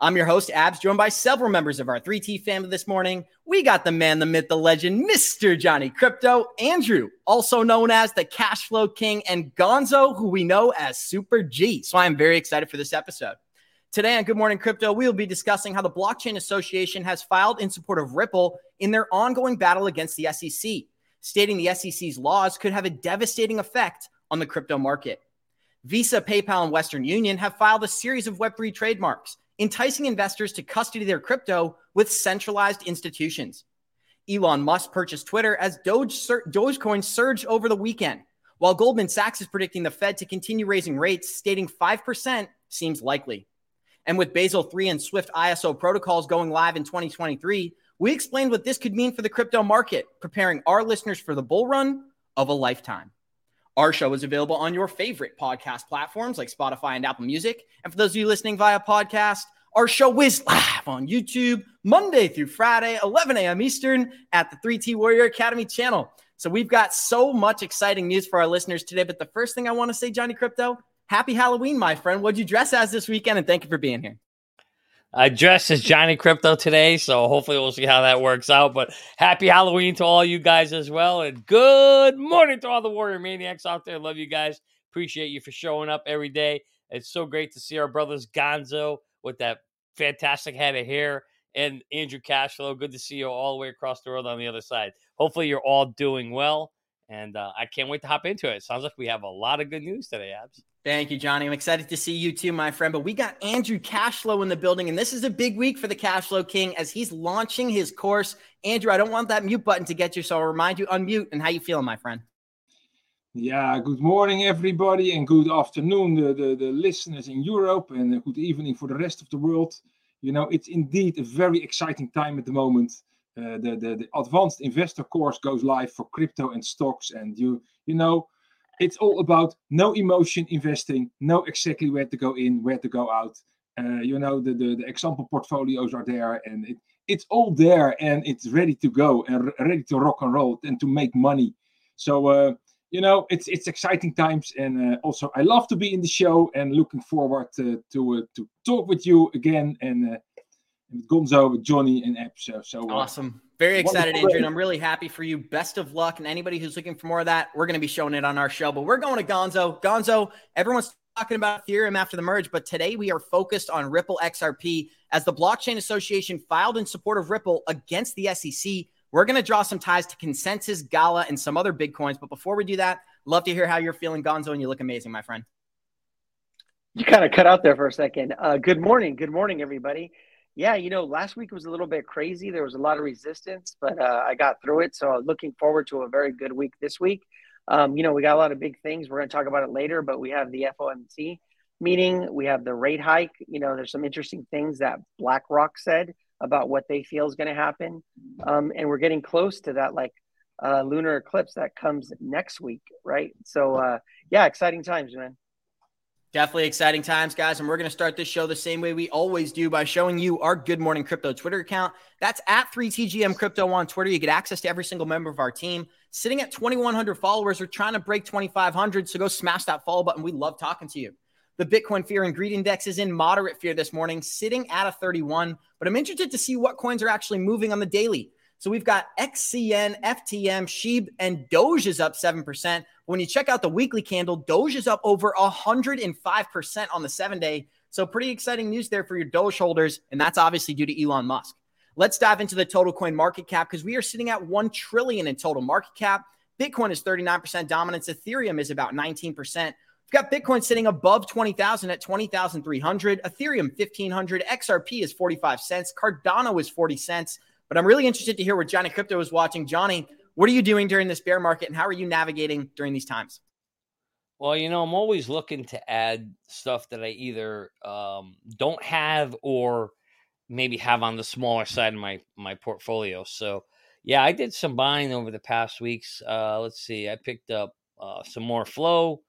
I'm your host, Abs, joined by several members of our 3T family this morning. We got the man, the myth, the legend, Mr. Johnny Krypto, Andrew, also known as the Cash Flow King, and Gonzo, who we know as Super G. So I am very excited for this episode. Today on Good Morning Crypto, we will be discussing how the Blockchain Association has filed in support of Ripple in their ongoing battle against the SEC, stating the SEC's laws could have a devastating effect on the crypto market. Visa, PayPal, and Western Union have filed a series of Web3 trademarks enticing investors to custody their crypto with centralized institutions. Elon Musk purchased Twitter as Doge Dogecoin surged over the weekend, while Goldman Sachs is predicting the Fed to continue raising rates, stating 5% seems likely. And with Basel 3 and Swift ISO protocols going live in 2023, we explained what this could mean for the crypto market, preparing our listeners for the bull run of a lifetime. Our show is available on your favorite podcast platforms like Spotify and Apple Music. And for those of you listening via podcast, our show is live on YouTube Monday through Friday, 11 a.m. Eastern at the 3T Warrior Academy channel. So we've got so much exciting news for our listeners today. But the first thing I want to say, Johnny Krypto, happy Halloween, my friend. What'd you dress as this weekend? And thank you for being here. I dressed as Johnny Krypto today, so hopefully we'll see how that works out. But happy Halloween to all you guys as well, and good morning to all the Warrior Maniacs out there. Love you guys. Appreciate you for showing up every day. It's so great to see our brothers Gonzo with that fantastic head of hair and Andrew Cashflow. Good to see you all the way across the world on the other side. Hopefully you're all doing well, and uh, I can't wait to hop into it. Sounds like we have a lot of good news today, Abs. Thank you, Johnny. I'm excited to see you too, my friend. But we got Andrew Cashflow in the building, and this is a big week for the Cashflow King as he's launching his course. Andrew, I don't want that mute button to get you, so I'll remind you unmute and how you feeling, my friend. Yeah, good morning, everybody, and good afternoon, the, the, the listeners in Europe, and good evening for the rest of the world. You know, it's indeed a very exciting time at the moment. Uh, the, the the advanced investor course goes live for crypto and stocks, and you you know it's all about no emotion investing, know exactly where to go in, where to go out. Uh, you know, the, the, the example portfolios are there and it, it's all there and it's ready to go and ready to rock and roll and to make money. So, uh, you know, it's it's exciting times, and uh, also I love to be in the show and looking forward to to, uh, to talk with you again and uh, with Gonzo, with Johnny, and Ep. So, so uh, awesome. Very excited, Andrew, and I'm really happy for you. Best of luck. And anybody who's looking for more of that, we're going to be showing it on our show. But we're going to Gonzo. Gonzo, everyone's talking about Ethereum after the merge, but today we are focused on Ripple XRP as the Blockchain Association filed in support of Ripple against the SEC. We're going to draw some ties to ConsenSys, Gala, and some other big coins. But before we do that, love to hear how you're feeling, Gonzo, and you look amazing, my friend. You kind of cut out there for a second. Uh, good morning. Good morning, everybody yeah, you know, last week was a little bit crazy. There was a lot of resistance, but uh, I got through it. So looking forward to a very good week this week. Um, you know, we got a lot of big things. We're going to talk about it later, but we have the FOMC meeting. We have the rate hike. You know, there's some interesting things that BlackRock said about what they feel is going to happen. Um, and we're getting close to that, like, uh, lunar eclipse that comes next week, right? So, uh, yeah, exciting times, man. Definitely exciting times, guys. And we're going to start this show the same way we always do by showing you our Good Morning Crypto Twitter account. That's at 3TGM Crypto on Twitter. You get access to every single member of our team. Sitting at 2,100 followers, we're trying to break 2,500. So go smash that follow button. We love talking to you. The Bitcoin Fear and Greed Index is in moderate fear this morning, sitting at a 31. But I'm interested to see what coins are actually moving on the daily. So we've got XCN, FTM, Sheeb, and Doge is up 7%. When you check out the weekly candle, Doge is up over 105% on the seven day. So, pretty exciting news there for your Doge holders. And that's obviously due to Elon Musk. Let's dive into the total coin market cap because we are sitting at 1 trillion in total market cap. Bitcoin is 39% dominance. Ethereum is about 19%. We've got Bitcoin sitting above 20,000 at 20,300. Ethereum 1500. XRP is 45 cents. Cardano is 40 cents. But I'm really interested to hear what Johnny Krypto is watching. Johnny, what are you doing during this bear market and how are you navigating during these times? Well, you know, I'm always looking to add stuff that I either um, don't have or maybe have on the smaller side of my my portfolio. So, yeah, I did some buying over the past weeks. Uh, let's see, I picked up uh, some more flow.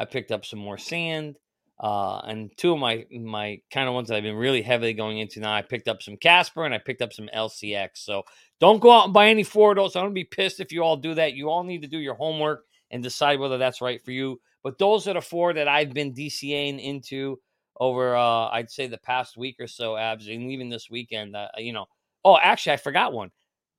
I picked up some more sand. Uh, and two of my my kind of ones that I've been really heavily going into now. I picked up some Casper and I picked up some LCX. So don't go out and buy any four of those. I'm gonna be pissed if you all do that. You all need to do your homework and decide whether that's right for you. But those are the four that I've been DCAing into over uh, I'd say the past week or so, abs, and even this weekend. Uh, you know, oh, actually, I forgot one.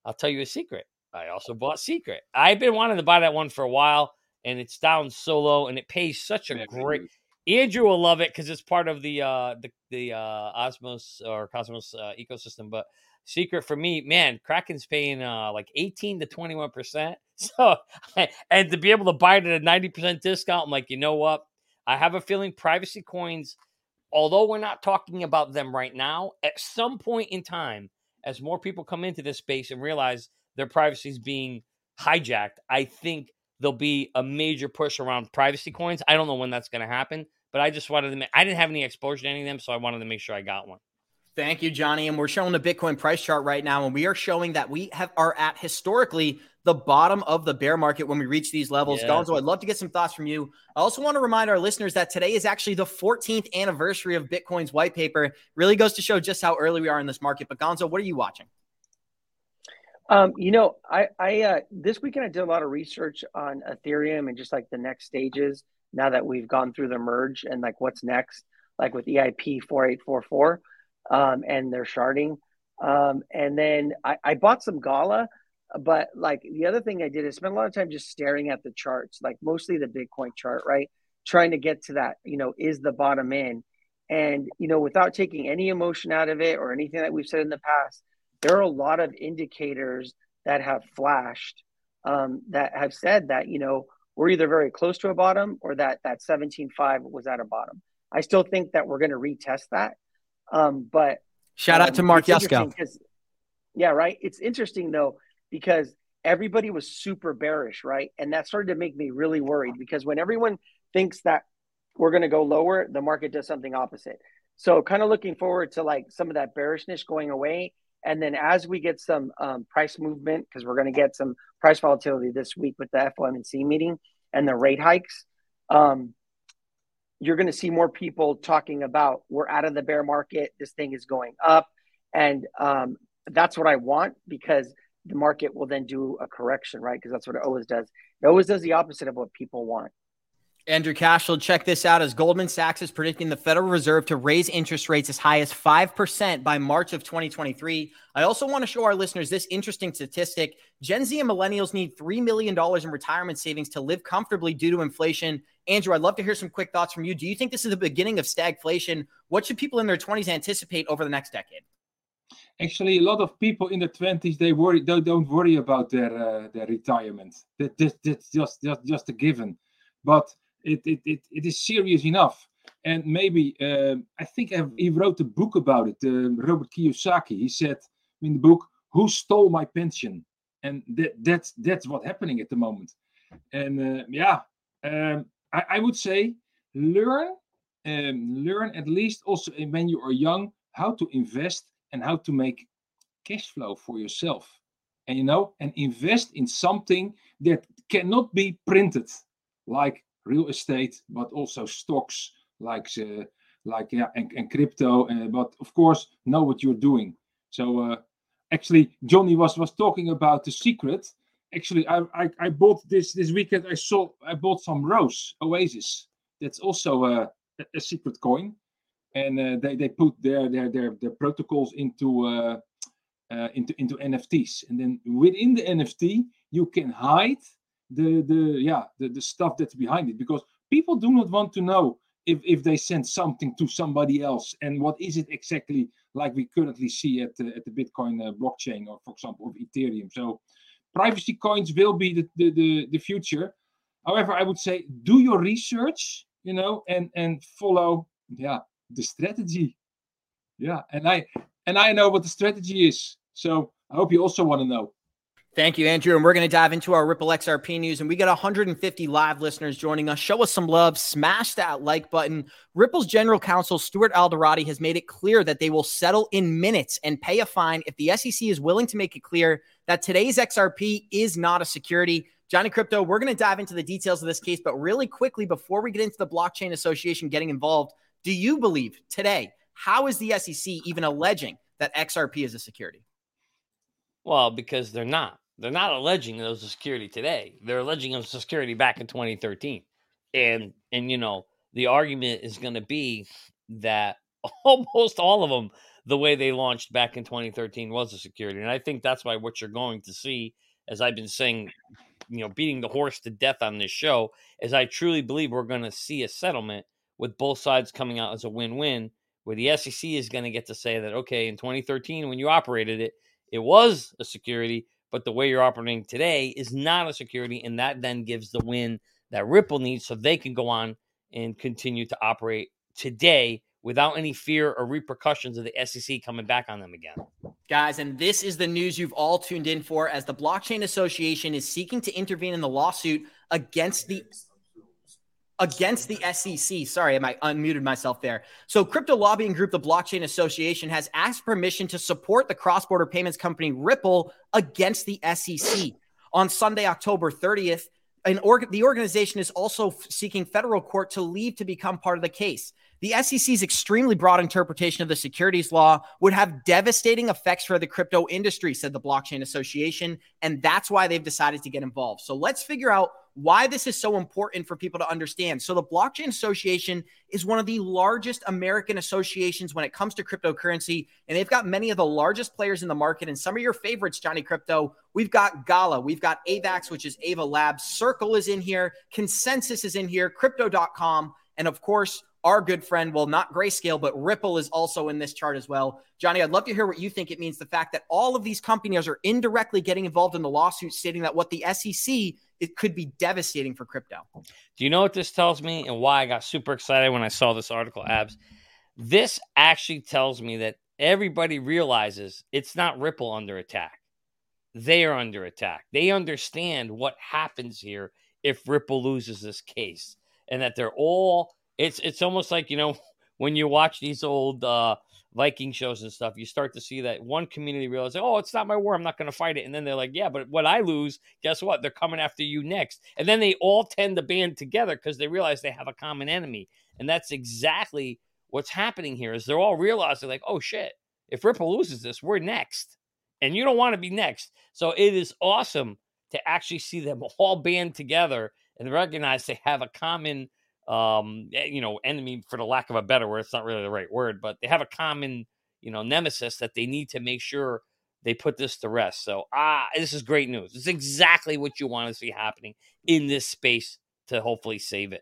I'll tell you a secret. I also bought Secret. I've been wanting to buy that one for a while, and it's down so low, and it pays such a great. Andrew will love it because it's part of the uh the the uh Osmos or Cosmos uh, ecosystem. But secret for me, man, Kraken's paying uh like 18 to 21 percent. So and to be able to buy it at a 90 percent discount, I'm like, you know what? I have a feeling privacy coins, although we're not talking about them right now, at some point in time, as more people come into this space and realize their privacy is being hijacked, I think there'll be a major push around privacy coins. I don't know when that's going to happen, but I just wanted to make, I didn't have any exposure to any of them, so I wanted to make sure I got one. Thank you, Johnny. And we're showing the Bitcoin price chart right now, and we are showing that we have are at historically the bottom of the bear market when we reach these levels. Yeah. Gonzo, I'd love to get some thoughts from you. I also want to remind our listeners that today is actually the 14th anniversary of Bitcoin's white paper. Really goes to show just how early we are in this market. But Gonzo, what are you watching? Um, you know, I, I uh, this weekend I did a lot of research on Ethereum and just like the next stages now that we've gone through the merge and like what's next, like with EIP four eight four four, um, and they're sharding. Um, and then I, I bought some Gala, but like the other thing I did is spend a lot of time just staring at the charts, like mostly the Bitcoin chart, right? Trying to get to that, you know, is the bottom in, and you know, without taking any emotion out of it or anything that we've said in the past there are a lot of indicators that have flashed um, that have said that you know we're either very close to a bottom or that that 17.5 was at a bottom. I still think that we're going to retest that. Um, but shout um, out to Mark Yusko. Yeah, right. It's interesting though because everybody was super bearish, right? And that started to make me really worried because when everyone thinks that we're going to go lower, the market does something opposite. So, kind of looking forward to like some of that bearishness going away and then as we get some um, price movement, because we're going to get some price volatility this week with the FOMC meeting and the rate hikes, um, you're going to see more people talking about we're out of the bear market. This thing is going up. And um, that's what I want because the market will then do a correction, right? Because that's what it always does. It always does the opposite of what people want. Andrew Cashel, check this out as Goldman Sachs is predicting the Federal Reserve to raise interest rates as high as 5% by March of 2023. I also want to show our listeners this interesting statistic. Gen Z and millennials need $3 million in retirement savings to live comfortably due to inflation. Andrew, I'd love to hear some quick thoughts from you. Do you think this is the beginning of stagflation? What should people in their 20s anticipate over the next decade? Actually, a lot of people in their 20s they worry they don't worry about their uh, their retirement. That, that, that's just, just just a given. But it, it, it, it is serious enough. And maybe, uh, I think he wrote a book about it, uh, Robert Kiyosaki. He said in the book, Who Stole My Pension? And that, that's, that's what's happening at the moment. And uh, yeah, um, I, I, would say learn, um, learn at least also when you are young how to invest and how to make cash flow for yourself. And you know, and invest in something that cannot be printed, like real estate, but also stocks like uh, like yeah and, and crypto. Uh, but of course, know what you're doing. So uh, actually, Johnny was was talking about the secret. Actually, I, I, I bought this this weekend. I saw I bought some Rose Oasis. That's also a, a secret coin, and uh, they they put their their their, their protocols into. Uh, uh, into into NFTs, and then within the NFT you can hide the the yeah the, the stuff that's behind it because people do not want to know if if they send something to somebody else and what is it exactly like we currently see at the, at the bitcoin uh, blockchain or for example of ethereum. So privacy coins will be the, the the, the future. However i would say do your research you know and and follow yeah the strategy. Yeah and i and i know what the strategy is. So i hope you also want to know Thank you, Andrew. And we're going to dive into our Ripple XRP news. And we got 150 live listeners joining us. Show us some love. Smash that like button. Ripple's general counsel, Stuart Alderoty, has made it clear that they will settle in minutes and pay a fine if the SEC is willing to make it clear that today's XRP is not a security. Johnny Krypto, we're going to dive into the details of this case, but really quickly, before we get into the Blockchain Association getting involved, do you believe today, how is the SEC even alleging that XRP is a security? Well, because they're not. They're not alleging a security today. They're alleging a security back in 2013. And and you know, the argument is going to be that almost all of them the way they launched back in 2013 was a security. And I think that's why what you're going to see, as I've been saying, you know, beating the horse to death on this show, is I truly believe we're going to see a settlement with both sides coming out as a win win, where the SEC is going to get to say that, okay, in 2013, when you operated it, it was a security, but the way you're operating today is not a security. And that then gives the win that Ripple needs so they can go on and continue to operate today without any fear or repercussions of the SEC coming back on them again. Guys, and this is the news you've all tuned in for as the Blockchain Association is seeking to intervene in the lawsuit against the against the SEC. Sorry, I unmuted myself there. So, crypto lobbying group, the Blockchain Association, has asked permission to support the cross border payments company Ripple against the SEC. On Sunday, October 30th, an org- the organization is also seeking federal court to leave to become part of the case. The SEC's extremely broad interpretation of the securities law would have devastating effects for the crypto industry, said the Blockchain Association. And that's why they've decided to get involved. So let's figure out why this is so important for people to understand. So, the Blockchain Association is one of the largest American associations when it comes to cryptocurrency, and they've got many of the largest players in the market. And some of your favorites, Johnny Krypto, we've got Gala, we've got AVAX, which is Ava Labs, Circle is in here, ConsenSys is in here, Crypto.com, and of course, our good friend, well, not Grayscale, but Ripple is also in this chart as well. Johnny, I'd love to hear what you think it means the fact that all of these companies are indirectly getting involved in the lawsuit, stating that what the SEC it could be devastating for crypto. Do you know what this tells me and why I got super excited when I saw this article, Abs? This actually tells me that everybody realizes it's not Ripple under attack. They are under attack. They understand what happens here if Ripple loses this case and that they're all it's it's almost like you know when you watch these old uh, Viking shows and stuff, you start to see that one community realize, oh, it's not my war, I'm not going to fight it, and then they're like, yeah, but what I lose, guess what? They're coming after you next, and then they all tend to band together because they realize they have a common enemy, and that's exactly what's happening here. Is they're all realizing like, oh shit, if Ripple loses this, we're next, and you don't want to be next. So it is awesome to actually see them all band together and recognize they have a common um, eh, you know, enemy for the lack of a better word. It's not really the right word, but they have a common, you know, nemesis that they need to make sure they put this to rest. So, ah, this is great news. It's exactly what you want to see happening in this space to hopefully save it.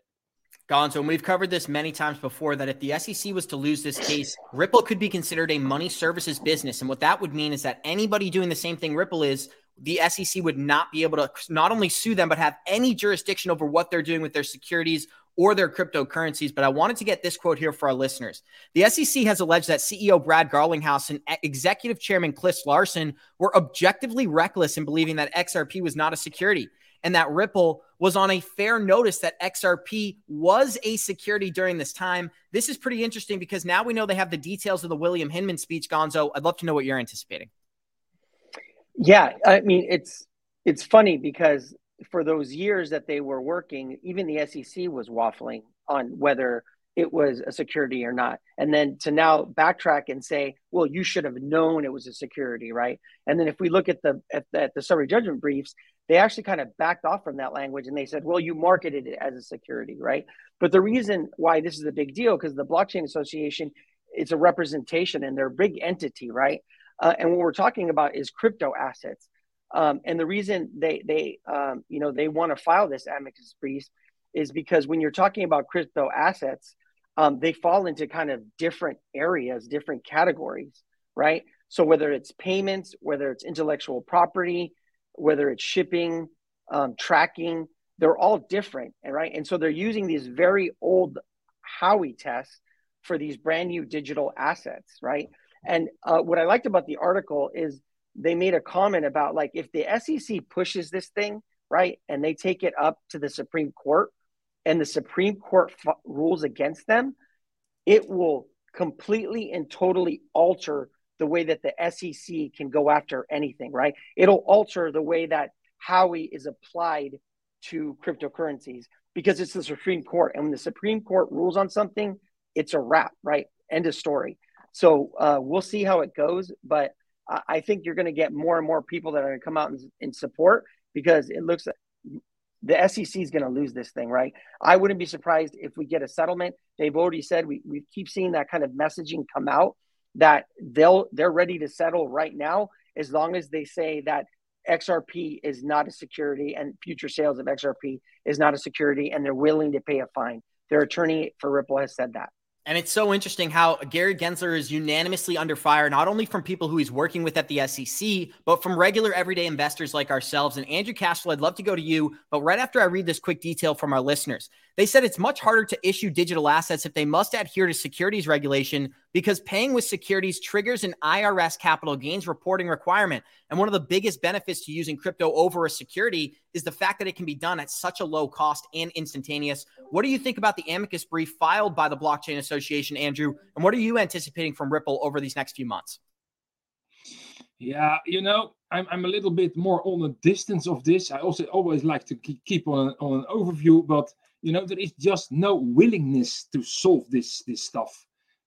Gonzo, and we've covered this many times before that if the SEC was to lose this case, Ripple could be considered a money services business. And what that would mean is that anybody doing the same thing Ripple is, the SEC would not be able to not only sue them, but have any jurisdiction over what they're doing with their securities or their cryptocurrencies. But I wanted to get this quote here for our listeners. The SEC has alleged that CEO Brad Garlinghouse and executive chairman Cliff Larsen were objectively reckless in believing that XRP was not a security and that Ripple was on a fair notice that XRP was a security during this time. This is pretty interesting because now we know they have the details of the William Hinman speech, Gonzo. I'd love to know what you're anticipating. Yeah, I mean it's it's funny because for those years that they were working, even the SEC was waffling on whether it was a security or not. And then to now backtrack and say, well, you should have known it was a security, right? And then if we look at the at, at the summary judgment briefs, they actually kind of backed off from that language and they said, well, you marketed it as a security, right? But the reason why this is a big deal because the blockchain association it's a representation and they're a big entity, right? Uh, and what we're talking about is crypto assets. Um, and the reason they they um, you know they want to file this amicus brief is because when you're talking about crypto assets, um, they fall into kind of different areas, different categories, right? So whether it's payments, whether it's intellectual property, whether it's shipping, um, tracking, they're all different, right? And so they're using these very old Howey tests for these brand new digital assets, right? And uh, what I liked about the article is they made a comment about like if the SEC pushes this thing right and they take it up to the Supreme Court and the Supreme Court f- rules against them, it will completely and totally alter the way that the SEC can go after anything, right? It'll alter the way that Howey is applied to cryptocurrencies because it's the Supreme Court. And when the Supreme Court rules on something, it's a wrap, right? End of story. So uh, we'll see how it goes. But I, think you're going to get more and more people that are going to come out in support because it looks like the SEC is going to lose this thing, right? I wouldn't be surprised if we get a settlement. They've already said we, we keep seeing that kind of messaging come out that they'll they're ready to settle right now as long as they say that XRP is not a security and future sales of XRP is not a security and they're willing to pay a fine. Their attorney for Ripple has said that. And it's so interesting how Gary Gensler is unanimously under fire, not only from people who he's working with at the SEC, but from regular everyday investors like ourselves. And Andrew Castle, I'd love to go to you, but right after I read this quick detail from our listeners, they said it's much harder to issue digital assets if they must adhere to securities regulation because paying with securities triggers an IRS capital gains reporting requirement. And one of the biggest benefits to using crypto over a security is the fact that it can be done at such a low cost and instantaneous. What do you think about the amicus brief filed by the Blockchain Association, Andrew? And what are you anticipating from Ripple over these next few months? Yeah, you know, I'm, I'm a little bit more on the distance of this. I also always like to keep on, on an overview, but you know, there is just no willingness to solve this this stuff.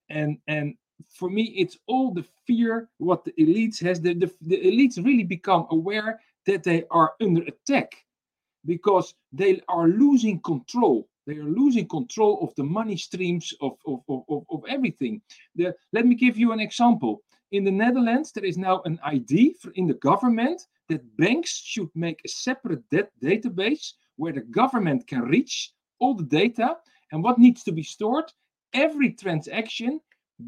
And and for me it's all the fear what the elites has the, the, the elites really become aware that they are under attack because they are losing control. They are losing control of the money streams of, of, of, of everything. The, let me give you an example. In the netherlands there is now an id for, in the government that banks should make a separate debt database where the government can reach all the data and what needs to be stored every transaction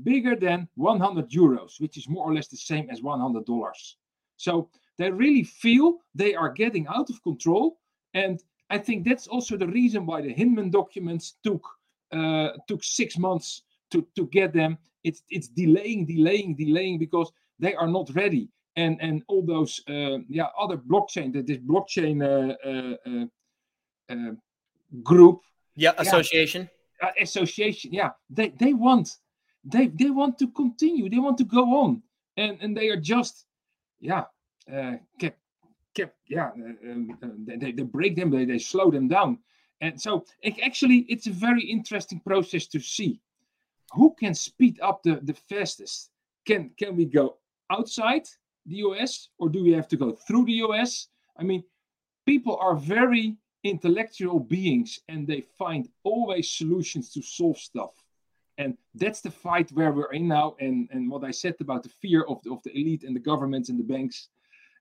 bigger than 100 euros, which is more or less the same as 100 dollars. So they really feel they are getting out of control, and I think that's also the reason why the Hinman documents took uh, took six months to to get them. It's it's delaying, delaying, delaying because they are not ready. And and all those uh, yeah other blockchain that this blockchain uh, uh, uh, uh group. Yeah association. Uh, association yeah. They they want they they want to continue. They want to go on. And and they are just yeah uh, kept kept yeah uh, um, uh, they, they break them they, they slow them down. And so it, actually it's a very interesting process to see who can speed up the the fastest. Can can we go outside the us or do we have to go through the us i mean people are very intellectual beings and they find always solutions to solve stuff. And that's the fight where we're in now. And and what i said about the fear of the, of the elite and the governments and the banks.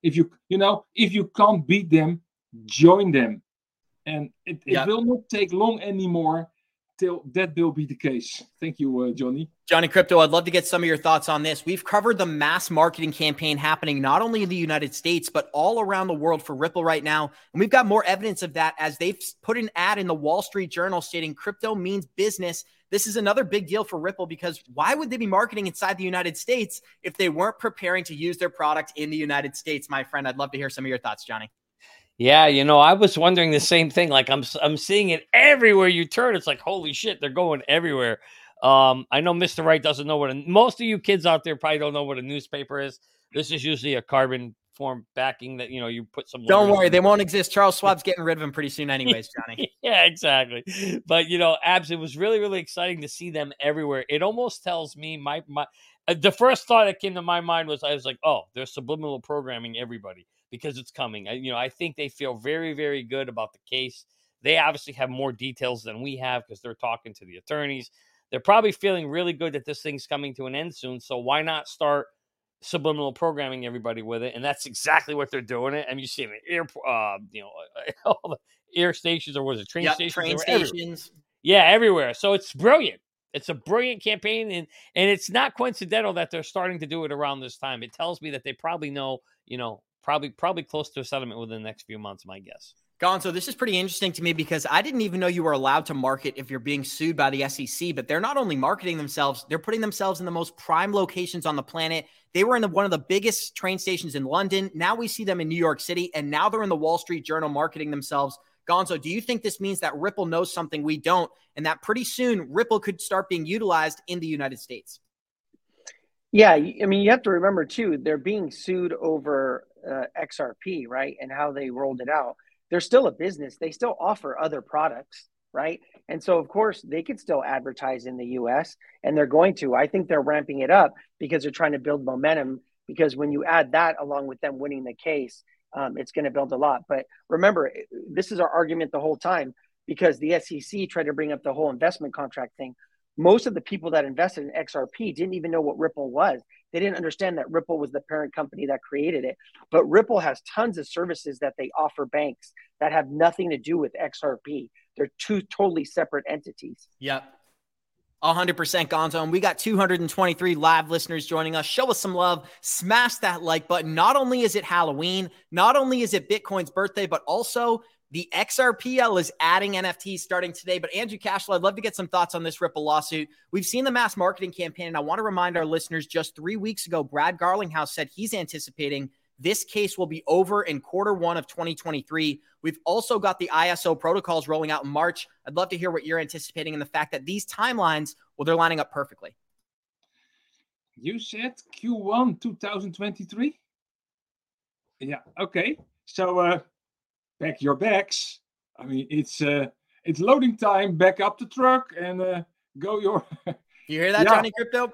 If you you know if you can't beat them join them. And it, it yeah. will not take long anymore till that will be the case. Thank you, uh, Johnny. Johnny Krypto, I'd love to get some of your thoughts on this. We've covered the mass marketing campaign happening not only in the United States, but all around the world for Ripple right now. And we've got more evidence of that as they've put an ad in the Wall Street Journal stating crypto means business. This is another big deal for Ripple because why would they be marketing inside the United States if they weren't preparing to use their product in the United States? My friend, I'd love to hear some of your thoughts, Johnny. Yeah, you know, I was wondering the same thing. Like I'm I'm seeing it everywhere you turn. It's like holy shit, they're going everywhere. Um, I know Mr. Wright doesn't know what a, most of you kids out there probably don't know what a newspaper is. This is usually a carbon form backing that you know you put some. Don't worry, they won't exist. Charles Schwab's getting rid of them pretty soon, anyways, Johnny. yeah, exactly. But you know, abs. It was really really exciting to see them everywhere. It almost tells me my my. Uh, the first thought that came to my mind was I was like, oh, they're subliminal programming everybody because it's coming. I, you know, I think they feel very, very good about the case. They obviously have more details than we have because they're talking to the attorneys. They're probably feeling really good that this thing's coming to an end soon. So why not start subliminal programming everybody with it? And that's exactly what they're doing. It and you see it air, uh, you know, all the air stations or was it train yep, stations? Train stations. Everywhere. Yeah, everywhere. So it's brilliant. It's a brilliant campaign, and and it's not coincidental that they're starting to do it around this time. It tells me that they probably know, you know, probably probably close to a settlement within the next few months, my guess. Gonzo, this is pretty interesting to me because I didn't even know you were allowed to market if you're being sued by the SEC. But they're not only marketing themselves, they're putting themselves in the most prime locations on the planet. They were in the, one of the biggest train stations in London. Now we see them in New York City, and now they're in the Wall Street Journal marketing themselves. Gonzo, do you think this means that Ripple knows something we don't, and that pretty soon Ripple could start being utilized in the United States? Yeah, I mean, you have to remember too, they're being sued over uh, XRP, right, and how they rolled it out, they're still a business. They still offer other products, right? And so, of course, they could still advertise in the US and they're going to. I think they're ramping it up because they're trying to build momentum. Because when you add that along with them winning the case, um, it's going to build a lot. But remember, this is our argument the whole time because the SEC tried to bring up the whole investment contract thing. Most of the people that invested in XRP didn't even know what Ripple was. They didn't understand that Ripple was the parent company that created it. But Ripple has tons of services that they offer banks that have nothing to do with XRP. They're two totally separate entities. Yep. 100% Gonzo. And we got 223 live listeners joining us. Show us some love. Smash that like button. Not only is it Halloween, not only is it Bitcoin's birthday, but also the XRPL is adding NFTs starting today. But Andrew Cashflow, I'd love to get some thoughts on this Ripple lawsuit. We've seen the mass marketing campaign, and I want to remind our listeners just three weeks ago, Brad Garlinghouse said he's anticipating this case will be over in quarter one of 2023. We've also got the ISO protocols rolling out in March. I'd love to hear what you're anticipating and the fact that these timelines, well, they're lining up perfectly. You said Q1 2023? Yeah, okay. So uh, pack your bags. I mean, it's uh, it's loading time. Back up the truck and uh, go your. you hear that, yeah. Johnny Krypto?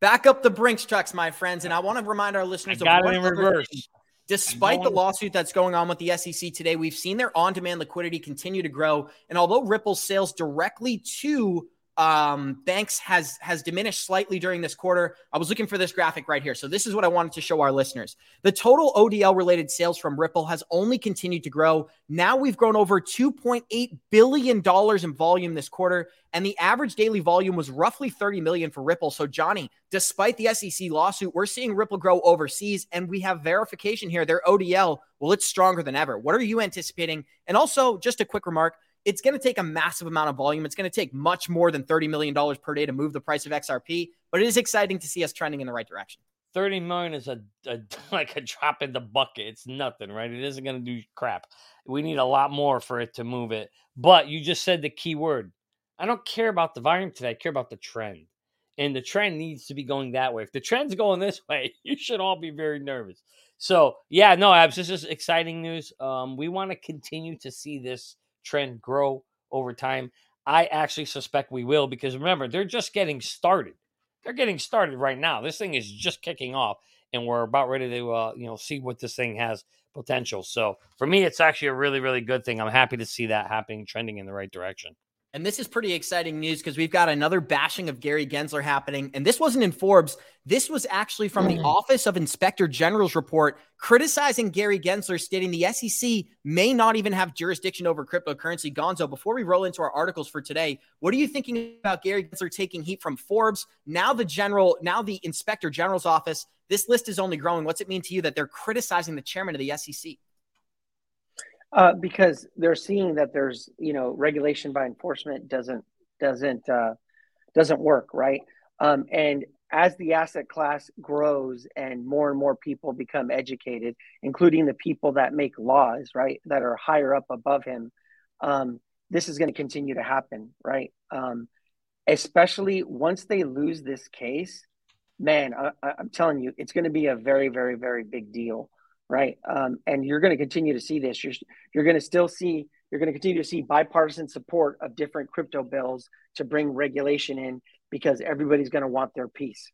Back up the Brinks trucks, my friends. And I want to remind our listeners I got of it in reverse. Despite the lawsuit that's going on with the SEC today, we've seen their on demand liquidity continue to grow. And although Ripple's sales directly to um, Banks has has diminished slightly during this quarter. I was looking for this graphic right here. So this is what I wanted to show our listeners. The total ODL related sales from Ripple has only continued to grow. Now we've grown over 2.8 billion dollars in volume this quarter, and the average daily volume was roughly 30 million for Ripple. So Johnny, despite the SEC lawsuit, we're seeing Ripple grow overseas, and we have verification here. Their ODL, well, it's stronger than ever. What are you anticipating? And also, just a quick remark it's going to take a massive amount of volume. It's going to take much more than $30 million per day to move the price of XRP, but it is exciting to see us trending in the right direction. 30 million is a, a like a drop in the bucket. It's nothing, right? It isn't going to do crap. We need a lot more for it to move it. But you just said the key word. I don't care about the volume today. I care about the trend. And the trend needs to be going that way. If the trend's going this way, you should all be very nervous. So, yeah, no, Abs, this is exciting news. Um, we want to continue to see this trend grow over time? I actually suspect we will because remember, they're just getting started. They're getting started right now. This thing is just kicking off, and we're about ready to uh, you know see what this thing has potential. So for me, it's actually a really really good thing. I'm happy to see that happening, trending in the right direction. And this is pretty exciting news because we've got another bashing of Gary Gensler happening. And this wasn't in Forbes. This was actually from the mm. Office of Inspector General's report criticizing Gary Gensler, stating the SEC may not even have jurisdiction over cryptocurrency. Gonzo, before we roll into our articles for today, what are you thinking about Gary Gensler taking heat from Forbes? Now the general, now the Inspector General's office. This list is only growing. What's it mean to you that they're criticizing the chairman of the SEC? Uh, because they're seeing that there's you know regulation by enforcement doesn't doesn't uh, doesn't work right? Um, and as the asset class grows and more and more people become educated including the people that make laws right that are higher up above him um, this is going to continue to happen right? Um, especially once they lose this case man I, i'm telling you it's going to be a very very very big deal right? Um, and you're going to continue to see this. You're you're going to still see you're going to continue to see bipartisan support of different crypto bills to bring regulation in because everybody's going to want their piece.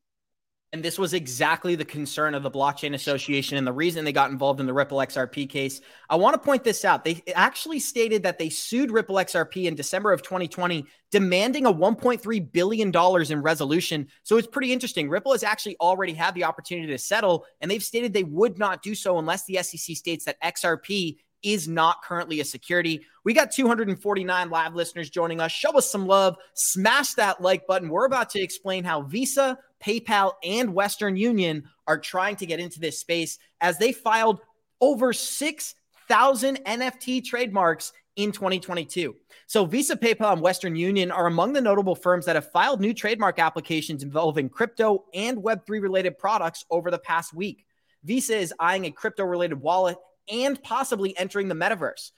And this was exactly the concern of the Blockchain Association and the reason they got involved in the Ripple XRP case. I want to point this out. They actually stated that they sued Ripple XRP in December of 2020, demanding a $1.3 billion in resolution. So it's pretty interesting. Ripple has actually already had the opportunity to settle, and they've stated they would not do so unless the SEC states that XRP is not currently a security. We got 249 live listeners joining us. Show us some love. Smash that like button. We're about to explain how Visa, PayPal, and Western Union are trying to get into this space as they filed over 6,000 NFT trademarks in 2022. So, Visa, PayPal, and Western Union are among the notable firms that have filed new trademark applications involving crypto and Web3 related products over the past week. Visa is eyeing a crypto related wallet and possibly entering the metaverse.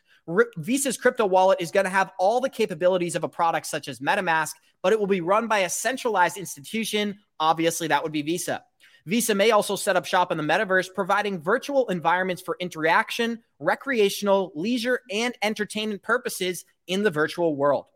Visa's crypto wallet is going to have all the capabilities of a product such as MetaMask, but it will be run by a centralized institution. Obviously, that would be Visa. Visa may also set up shop in the metaverse, providing virtual environments for interaction, recreational, leisure, and entertainment purposes in the virtual world.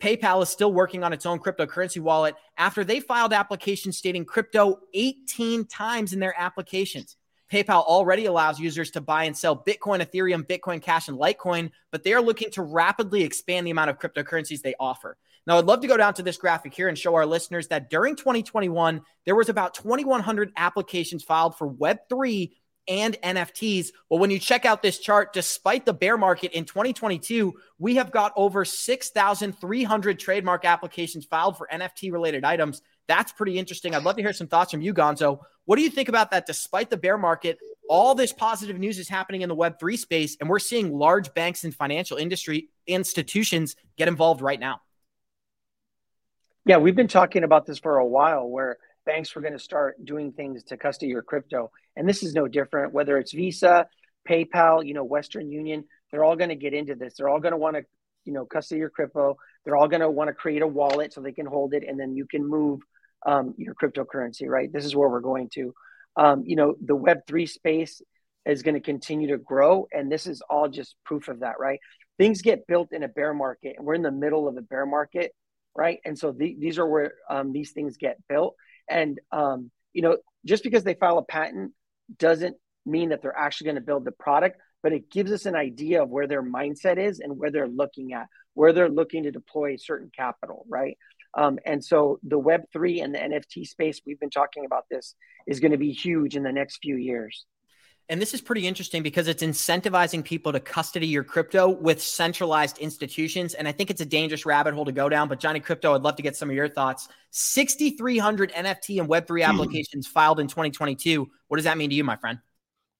PayPal is still working on its own cryptocurrency wallet after they filed applications stating crypto 18 times in their applications. PayPal already allows users to buy and sell Bitcoin, Ethereum, Bitcoin Cash, and Litecoin, but they are looking to rapidly expand the amount of cryptocurrencies they offer. Now, I'd love to go down to this graphic here and show our listeners that during 2021, there was about 2,100 applications filed for Web3 and NFTs. Well, when you check out this chart, despite the bear market in 2022, we have got over 6,300 trademark applications filed for NFT related items. That's pretty interesting. I'd love to hear some thoughts from you, Gonzo. What do you think about that? Despite the bear market, all this positive news is happening in the Web3 space, and we're seeing large banks and financial industry institutions get involved right now. Yeah, we've been talking about this for a while where banks were going to start doing things to custody your crypto. And this is no different, whether it's Visa, PayPal, you know, Western Union, they're all going to get into this. They're all going to want to, you know, custody your crypto. They're all going to want to create a wallet so they can hold it and then you can move um, your cryptocurrency, right? This is where we're going to. Um, you know, the Web3 space is going to continue to grow. And this is all just proof of that, right? Things get built in a bear market, and we're in the middle of a bear market, right? And so the, these are where um, these things get built. And, um, you know, just because they file a patent doesn't mean that they're actually going to build the product, but it gives us an idea of where their mindset is and where they're looking at, where they're looking to deploy certain capital, right? Um, and so the Web3 and the NFT space, we've been talking about this, is going to be huge in the next few years. And this is pretty interesting because it's incentivizing people to custody your crypto with centralized institutions. And I think it's a dangerous rabbit hole to go down. But Johnny Krypto, I'd love to get some of your thoughts. 6,300 NFT and Web3 hmm. applications filed in 2022. What does that mean to you, my friend?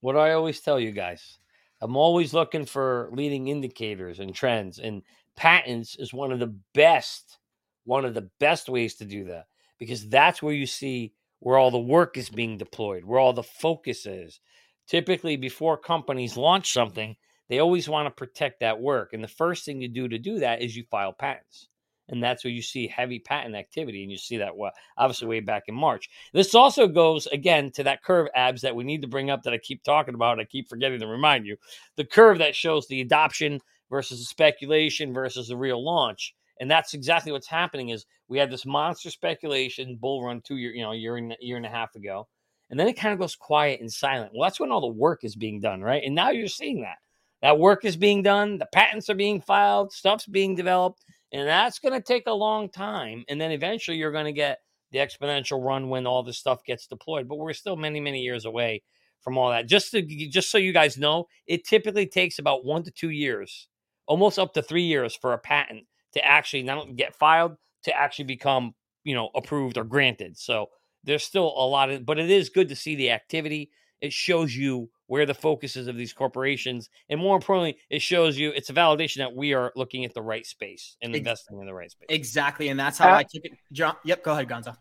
What do I always tell you guys? I'm always looking for leading indicators and trends. And patents is one of the best one of the best ways to do that because that's where you see where all the work is being deployed, where all the focus is. Typically, before companies launch something, they always want to protect that work. And the first thing you do to do that is you file patents. And that's where you see heavy patent activity. And you see that well, obviously way back in March. This also goes again to that curve abs that we need to bring up that I keep talking about. I keep forgetting to remind you. The curve that shows the adoption versus the speculation versus the real launch. And that's exactly what's happening is we had this monster speculation bull run two year, you know, year and a year and a half ago. And then it kind of goes quiet and silent. Well, that's when all the work is being done, right? And now you're seeing that. That work is being done, the patents are being filed, stuff's being developed, and that's going to take a long time. And then eventually you're going to get the exponential run when all this stuff gets deployed. But we're still many, many years away from all that. Just to just so you guys know, it typically takes about one to two years, almost up to three years for a patent to actually not get filed to actually become you know approved or granted. So there's still a lot of, but it is good to see the activity. It shows you where the focus is of these corporations, and more importantly, it shows you it's a validation that we are looking at the right space and investing in the right space. Exactly, and that's how uh, I took it. John, yep, go ahead, Gonzo.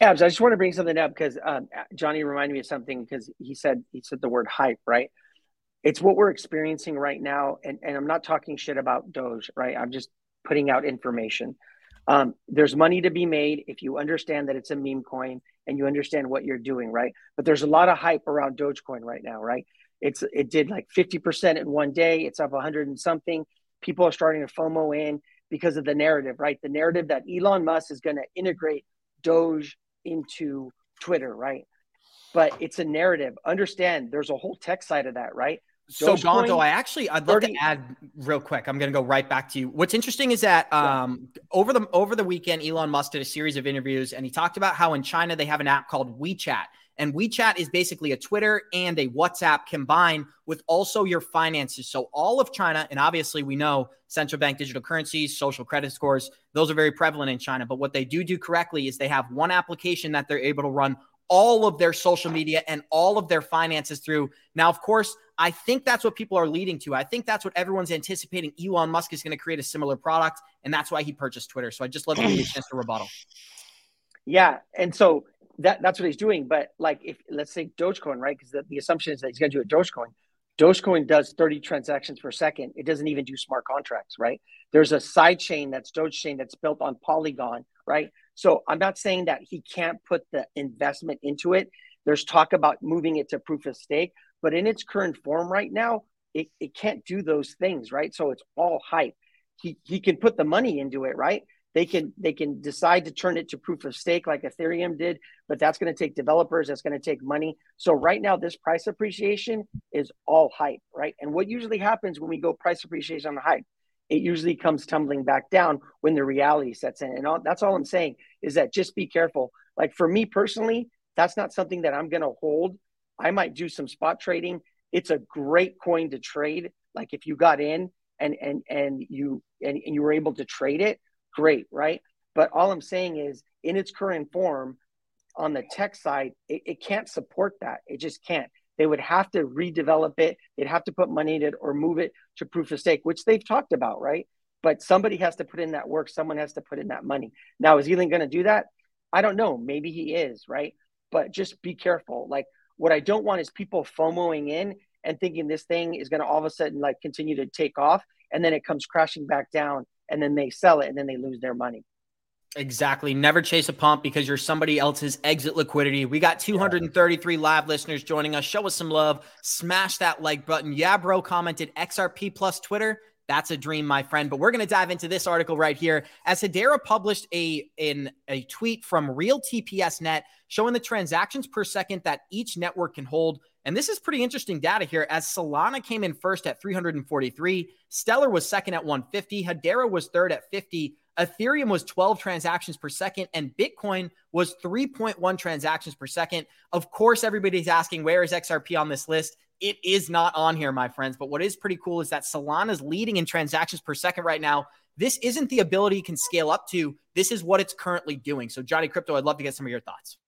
Yeah, I just want to bring something up because um, Johnny reminded me of something because he said he said the word hype, right? It's what we're experiencing right now, and, and I'm not talking shit about Doge, right? I'm just putting out information. Um, there's money to be made if you understand that it's a meme coin and you understand what you're doing, right? But there's a lot of hype around Dogecoin right now, right? It's it did like 50% in one day. It's up 100 and something. People are starting to FOMO in because of the narrative, right? The narrative that Elon Musk is going to integrate Doge into Twitter, right? But it's a narrative. Understand there's a whole tech side of that, right? So Gonzo, I actually I'd love 30. to add real quick. I'm going to go right back to you. What's interesting is that um, yeah. over the over the weekend, Elon Musk did a series of interviews, and he talked about how in China they have an app called WeChat, and WeChat is basically a Twitter and a WhatsApp combined with also your finances. So all of China, and obviously we know central bank digital currencies, social credit scores, those are very prevalent in China. But what they do do correctly is they have one application that they're able to run all of their social media and all of their finances through. Now, of course, I think that's what people are leading to. I think that's what everyone's anticipating. Elon Musk is going to create a similar product, and that's why he purchased Twitter. So I just love to give you a chance to rebuttal. Yeah, and so that that's what he's doing. But like, if let's say Dogecoin, right? Because the, the assumption is that he's going to do a Dogecoin. Dogecoin does 30 transactions per second. It doesn't even do smart contracts, right? There's a side chain that's Doge chain that's built on Polygon, right? So I'm not saying that he can't put the investment into it. There's talk about moving it to proof of stake, but in its current form right now, it, it can't do those things, right? So it's all hype. He he can put the money into it, right? They can they can decide to turn it to proof of stake like Ethereum did, but that's going to take developers. That's going to take money. So right now, this price appreciation is all hype, right? And what usually happens when we go price appreciation on the hype, it usually comes tumbling back down when the reality sets in. And all, that's all I'm saying is that just be careful. Like for me personally, that's not something that I'm going to hold. I might do some spot trading. It's a great coin to trade. Like if you got in and and and you and, and you were able to trade it, great, right? But all I'm saying is, in its current form, on the tech side, it, it can't support that. It just can't. They would have to redevelop it. They'd have to put money in it or move it to proof of stake, which they've talked about, right? But somebody has to put in that work. Someone has to put in that money. Now, is Elon going to do that? I don't know. Maybe he is, right? But just be careful. Like, what I don't want is people FOMOing in and thinking this thing is going to all of a sudden like continue to take off and then it comes crashing back down and then they sell it and then they lose their money. Exactly. Never chase a pump because you're somebody else's exit liquidity. We got 233 live listeners joining us. Show us some love. Smash that like button. Yeah, bro commented XRP plus Twitter. That's a dream, my friend. But we're going to dive into this article right here. As Hedera published a in a tweet from Real TPS Net showing the transactions per second that each network can hold. And this is pretty interesting data here as Solana came in first at 343, Stellar was second at 150, Hedera was third at 50, Ethereum was 12 transactions per second, and Bitcoin was 3.1 transactions per second. Of course, everybody's asking, where is XRP on this list? It is not on here, my friends. But what is pretty cool is that Solana is leading in transactions per second right now. This isn't the ability it can scale up to. This is what it's currently doing. So, Johnny Krypto, I'd love to get some of your thoughts.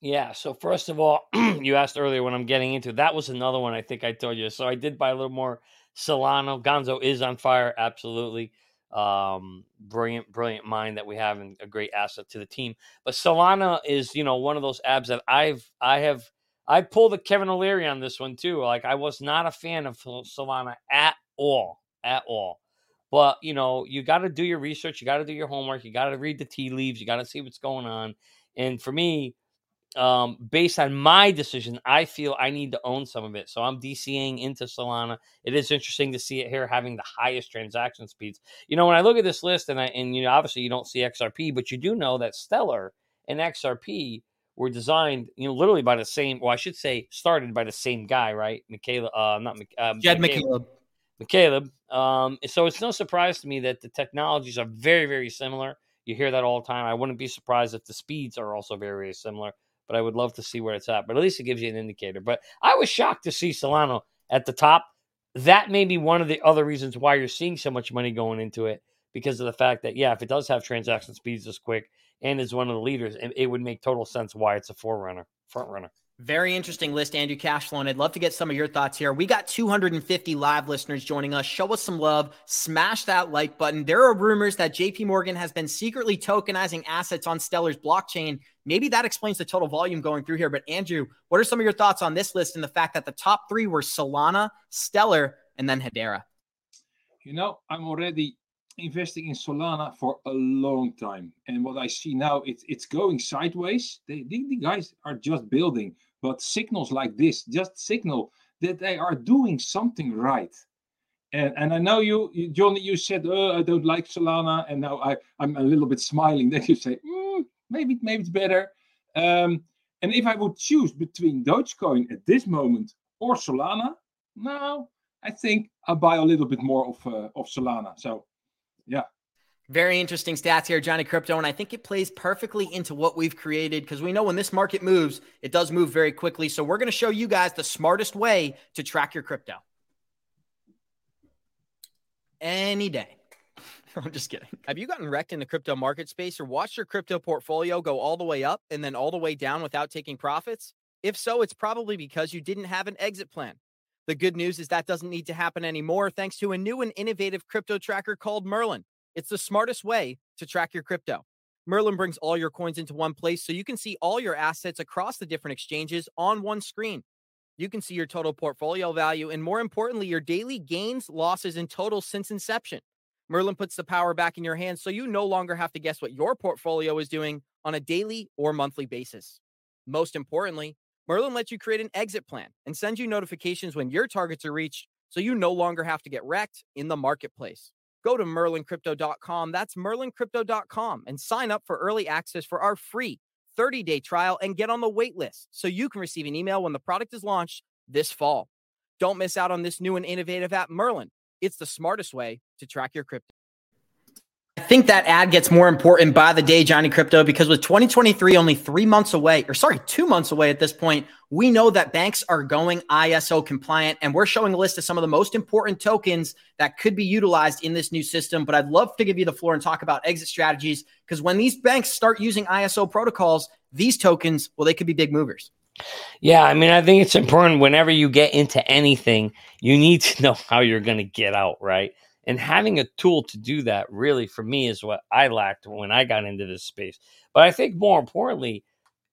Yeah. So first of all, you asked earlier when I'm getting into that was another one I think I told you. So I did buy a little more Solana. Gonzo is on fire, absolutely. Um, brilliant, brilliant mind that we have and a great asset to the team. But Solana is, you know, one of those abs that I've I have I pulled a Kevin O'Leary on this one too. Like I was not a fan of Solana at all, at all. But you know, you got to do your research, you got to do your homework, you got to read the tea leaves, you got to see what's going on. And for me, um, based on my decision, I feel I need to own some of it. So I'm DCing into Solana. It is interesting to see it here having the highest transaction speeds. You know, when I look at this list, and I and you know, obviously you don't see XRP, but you do know that Stellar and XRP were designed, you know, literally by the same. Well, I should say, started by the same guy, right? Michaela, uh, not um, Jed McCaleb. McCaleb. Um, so it's no surprise to me that the technologies are very, very similar. You hear that all the time. I wouldn't be surprised if the speeds are also very, very similar but I would love to see where it's at. But at least it gives you an indicator. But I was shocked to see Solana at the top. That may be one of the other reasons why you're seeing so much money going into it because of the fact that, yeah, if it does have transaction speeds this quick and is one of the leaders, it would make total sense why it's a forerunner, front runner. Very interesting list, Andrew Cashflow, and I'd love to get some of your thoughts here. We got 250 live listeners joining us. Show us some love. Smash that like button. There are rumors that JP Morgan has been secretly tokenizing assets on Stellar's blockchain. Maybe that explains the total volume going through here. But Andrew, what are some of your thoughts on this list and the fact that the top three were Solana, Stellar, and then Hedera? You know, I'm already investing in Solana for a long time, and what I see now, it's it's going sideways. They, the, the guys are just building but signals like this just signal that they are doing something right. And, and I know you, you Johnny, you said, oh, I don't like Solana. And now I, I'm a little bit smiling that you say, mm, maybe, maybe it's better. Um, and if I would choose between Dogecoin at this moment or Solana, now I think I'll buy a little bit more of, uh, of Solana. So, yeah. Very interesting stats here, Johnny Krypto. And I think it plays perfectly into what we've created because we know when this market moves, it does move very quickly. So we're going to show you guys the smartest way to track your crypto. Any day. I'm just kidding. Have you gotten wrecked in the crypto market space or watched your crypto portfolio go all the way up and then all the way down without taking profits? If so, it's probably because you didn't have an exit plan. The good news is that doesn't need to happen anymore thanks to a new and innovative crypto tracker called Merlin. It's the smartest way to track your crypto. Merlin brings all your coins into one place so you can see all your assets across the different exchanges on one screen. You can see your total portfolio value and, more importantly, your daily gains, losses, and total since inception. Merlin puts the power back in your hands so you no longer have to guess what your portfolio is doing on a daily or monthly basis. Most importantly, Merlin lets you create an exit plan and sends you notifications when your targets are reached so you no longer have to get wrecked in the marketplace. Go to merlincrypto.com, that's merlincrypto.com, and sign up for early access for our free 30 day trial and get on the wait list so you can receive an email when the product is launched this fall. Don't miss out on this new and innovative app, Merlin. It's the smartest way to track your crypto. I think that ad gets more important by the day, Johnny Krypto, because with 2023 only three months away, or sorry, two months away at this point, we know that banks are going ISO compliant, and we're showing a list of some of the most important tokens that could be utilized in this new system. But I'd love to give you the floor and talk about exit strategies because when these banks start using ISO protocols, these tokens, well, they could be big movers. Yeah, I mean, I think it's important whenever you get into anything, you need to know how you're going to get out, right? And having a tool to do that really for me is what I lacked when I got into this space. But I think more importantly,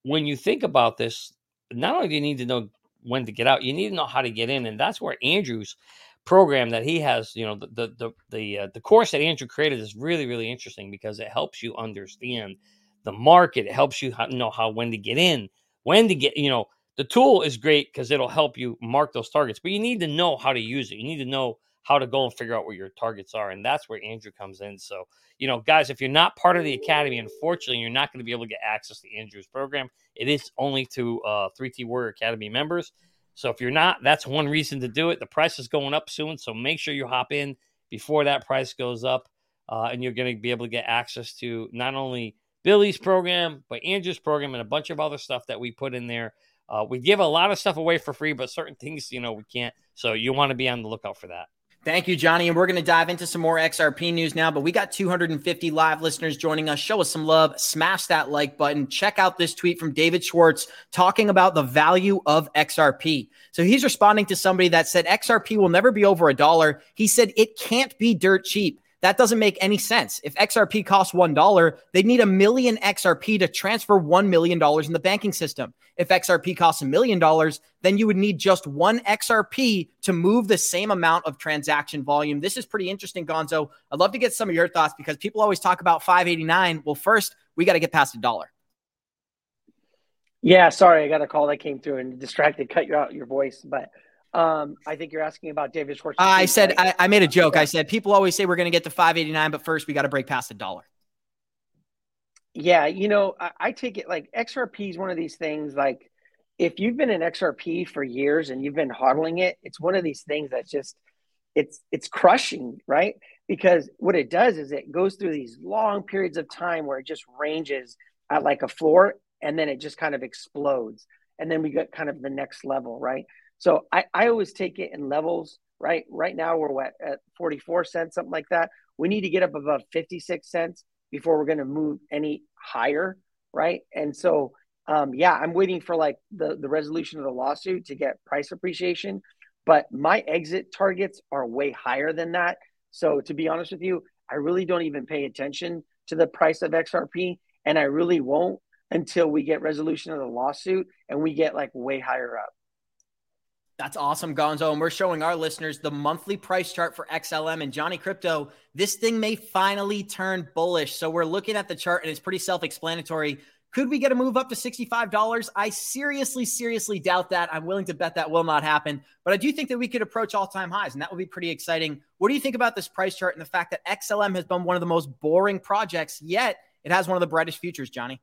when you think about this, not only do you need to know when to get out, you need to know how to get in. And that's where Andrew's program that he has, you know, the the the the, uh, the course that Andrew created is really really interesting because it helps you understand the market. It helps you know how when to get in, when to get, you know, the tool is great because it'll help you mark those targets, but you need to know how to use it. You need to know how to go and figure out where your targets are. And that's where Andrew comes in. So, you know, guys, if you're not part of the academy, unfortunately, you're not going to be able to get access to Andrew's program. It is only to uh, 3T Warrior Academy members. So if you're not, that's one reason to do it. The price is going up soon. So make sure you hop in before that price goes up. Uh, and you're going to be able to get access to not only Billy's program, but Andrew's program and a bunch of other stuff that we put in there. Uh, we give a lot of stuff away for free, but certain things, you know, we can't. So you want to be on the lookout for that. Thank you, Johnny. And we're going to dive into some more XRP news now, but we got 250 live listeners joining us. Show us some love. Smash that like button. Check out this tweet from David Schwartz talking about the value of XRP. So he's responding to somebody that said XRP will never be over a dollar. He said it can't be dirt cheap. That doesn't make any sense. If XRP costs $1, they'd need a million XRP to transfer $1 million in the banking system. If XRP costs a million dollars, then you would need just one XRP to move the same amount of transaction volume. This is pretty interesting, Gonzo. I'd love to get some of your thoughts because people always talk about 589. Well, first, we got to get past a dollar. Yeah, sorry, I got a call that came through and distracted, cut you out your voice, but um, I think you're asking about David Schwartz. I said I, I, made a joke. I said people always say we're going to get to 589, but first we got to break past a dollar. Yeah, you know, I, I, take it like XRP is one of these things. Like, if you've been in XRP for years and you've been hodling it, it's one of these things that's just it's it's crushing, right? Because what it does is it goes through these long periods of time where it just ranges at like a floor, and then it just kind of explodes, and then we get kind of the next level, right? So I, I always take it in levels, right? Right now we're at, at 44 cents, something like that. We need to get up above 56 cents before we're going to move any higher, right? And so, um, yeah, I'm waiting for like the, the resolution of the lawsuit to get price appreciation, but my exit targets are way higher than that. So to be honest with you, I really don't even pay attention to the price of XRP, and I really won't until we get resolution of the lawsuit and we get like way higher up. That's awesome, Gonzo. And we're showing our listeners the monthly price chart for XLM and Johnny Krypto. This thing may finally turn bullish. So we're looking at the chart and it's pretty self explanatory. Could we get a move up to $65? I seriously, seriously doubt that. I'm willing to bet that will not happen. But I do think that we could approach all time highs, and that would be pretty exciting. What do you think about this price chart and the fact that XLM has been one of the most boring projects, yet it has one of the brightest futures, Johnny?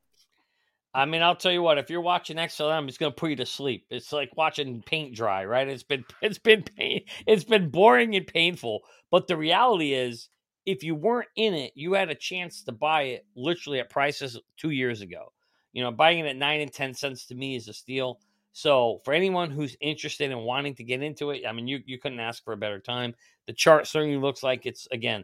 I mean, I'll tell you what. If you're watching XLM, it's going to put you to sleep. It's like watching paint dry, right? It's been it's been pain, it's been boring and painful. But the reality is, if you weren't in it, you had a chance to buy it literally at prices two years ago. You know, buying it at nine and ten cents to me is a steal. So for anyone who's interested in wanting to get into it, I mean, you you couldn't ask for a better time. The chart certainly looks like it's again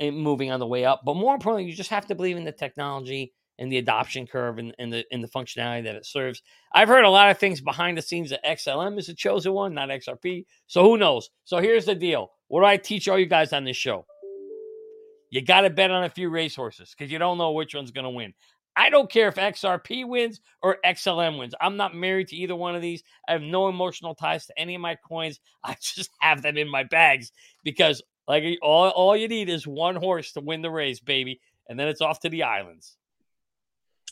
moving on the way up. But more importantly, you just have to believe in the technology and the adoption curve and, and the and the functionality that it serves. I've heard a lot of things behind the scenes that XLM is a chosen one, not XRP. So who knows? So here's the deal. What do I teach all you guys on this show? You got to bet on a few racehorses because you don't know which one's going to win. I don't care if XRP wins or XLM wins. I'm not married to either one of these. I have no emotional ties to any of my coins. I just have them in my bags because Like all, all you need is one horse to win the race, baby, and then it's off to the islands.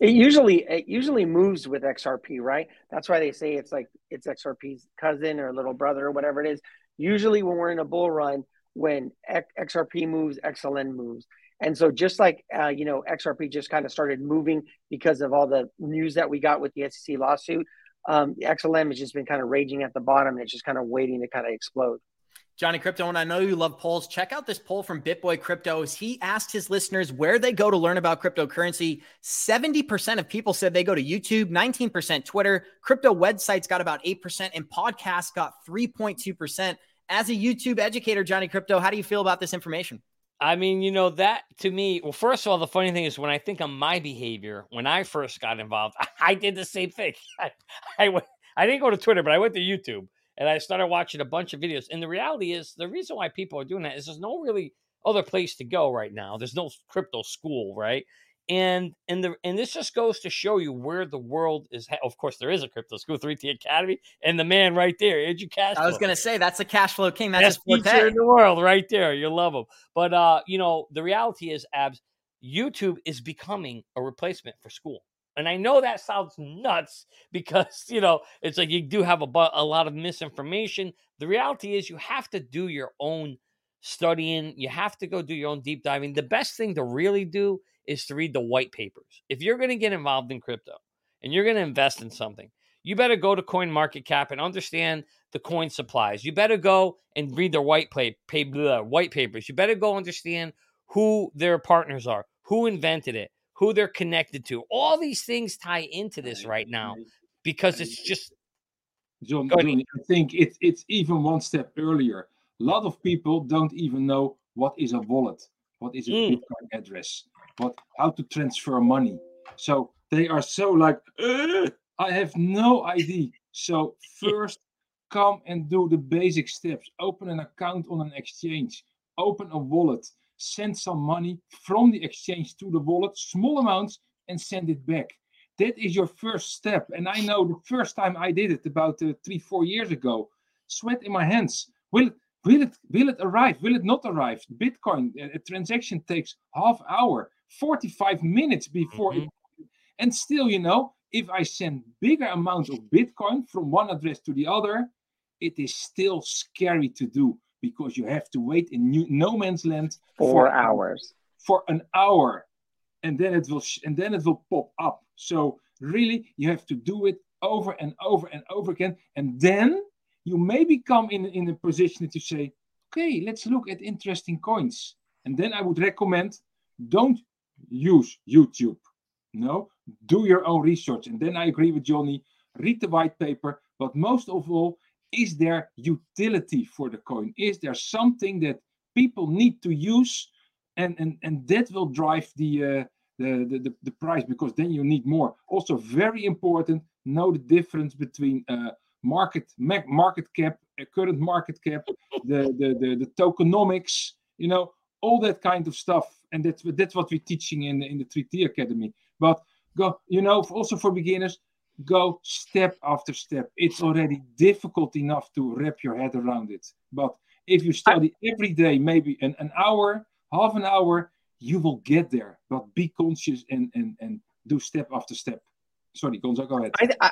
It usually it usually moves with XRP, right? That's why they say it's like it's XRP's cousin or little brother or whatever it is. Usually, when we're in a bull run, when XRP moves, XLM moves, and so just like uh, you know, XRP just kind of started moving because of all the news that we got with the SEC lawsuit. Um, XLM has just been kind of raging at the bottom, and it's just kind of waiting to kind of explode. Johnny Krypto, and I know you love polls. Check out this poll from BitBoy Crypto. As he asked his listeners where they go to learn about cryptocurrency, 70% of people said they go to YouTube, 19% Twitter. Crypto websites got about 8%, and podcasts got 3.2%. As a YouTube educator, Johnny Krypto, how do you feel about this information? I mean, you know, that to me, well, first of all, the funny thing is when I think of my behavior, when I first got involved, I did the same thing. I, I, went, I didn't go to Twitter, but I went to YouTube and I started watching a bunch of videos. And the reality is, the reason why people are doing that is there's no really other place to go right now. There's no crypto school, right? And and the and this just goes to show you where the world is. Of course, there is a crypto school, 3T Academy, and the man right there, Andrew Cash. I was going to say that's the cash flow king. That's Best teacher in the world, right there. You love him. But uh, you know, the reality is, abs. YouTube is becoming a replacement for school. And I know that sounds nuts because, you know, it's like you do have a, a lot of misinformation. The reality is you have to do your own studying. You have to go do your own deep diving. The best thing to really do is to read the white papers. If you're going to get involved in crypto and you're going to invest in something, you better go to Coin Market Cap and understand the coin supplies. You better go and read their white play, pay, blah, white papers. You better go understand who their partners are, who invented it, who they're connected to. All these things tie into this right now because it's just. John, John I think it's it's even one step earlier. A lot of people don't even know what is a wallet, what is a mm. Bitcoin address, what how to transfer money. So they are so like, I have no idea. So first, come and do the basic steps. Open an account on an exchange. Open a wallet send some money from the exchange to the wallet, small amounts, and send it back. That is your first step. And I know the first time I did it about uh, three, four years ago, sweat in my hands. Will it, will it, will it arrive? Will it not arrive? Bitcoin a, a transaction takes half hour, 45 minutes before mm-hmm. it. And still, you know, if I send bigger amounts of Bitcoin from one address to the other, it is still scary to do because you have to wait in new, no man's land four for hours. for an hour and then it will and then it will pop up. So really you have to do it over and over and over again and then you maybe come in in a position to say okay let's look at interesting coins. And then i would recommend don't use youtube. No do your own research. And then i agree with johnny read the white paper but most of all is there utility for the coin? Is there something that people need to use? And, and, and that will drive the, uh, the, the, the price because then you need more. Also, very important, know the difference between uh, market market cap, uh, current market cap, the, the, the, the tokenomics, you know, all that kind of stuff. And that's, that's what we're teaching in, in the 3T Academy. But go, you know, also for beginners, go step after step. It's already difficult enough to wrap your head around it. But if you study every day, maybe an, an hour, half an hour, you will get there. But be conscious and, and, and do step after step. Sorry, Gonzo, go ahead. I, I,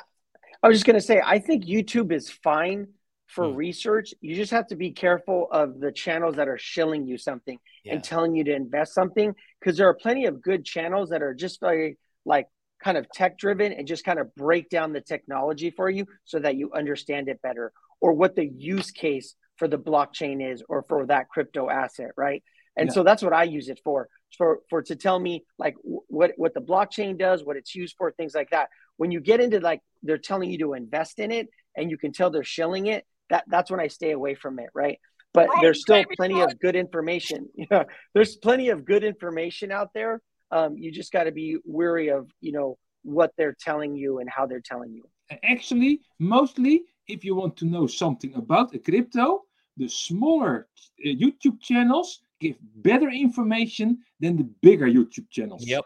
I was just going to say, I think YouTube is fine for mm. research. You just have to be careful of the channels that are shilling you something yeah. and telling you to invest something because there are plenty of good channels that are just very like kind of tech driven and just kind of break down the technology for you so that you understand it better or what the use case for the blockchain is or for that crypto asset right? And yeah. so that's what i use it for for for to tell me like what what the blockchain does what it's used for things like that. When you get into like they're telling you to invest in it and you can tell they're shilling it that that's when i stay away from it right? But there's still plenty of good information. Yeah there's plenty of good information out there um, you just got to be wary of you know what they're telling you and how they're telling you. Actually mostly if you want to know something about a crypto the smaller uh, youtube channels give better information than the bigger youtube channels. Yep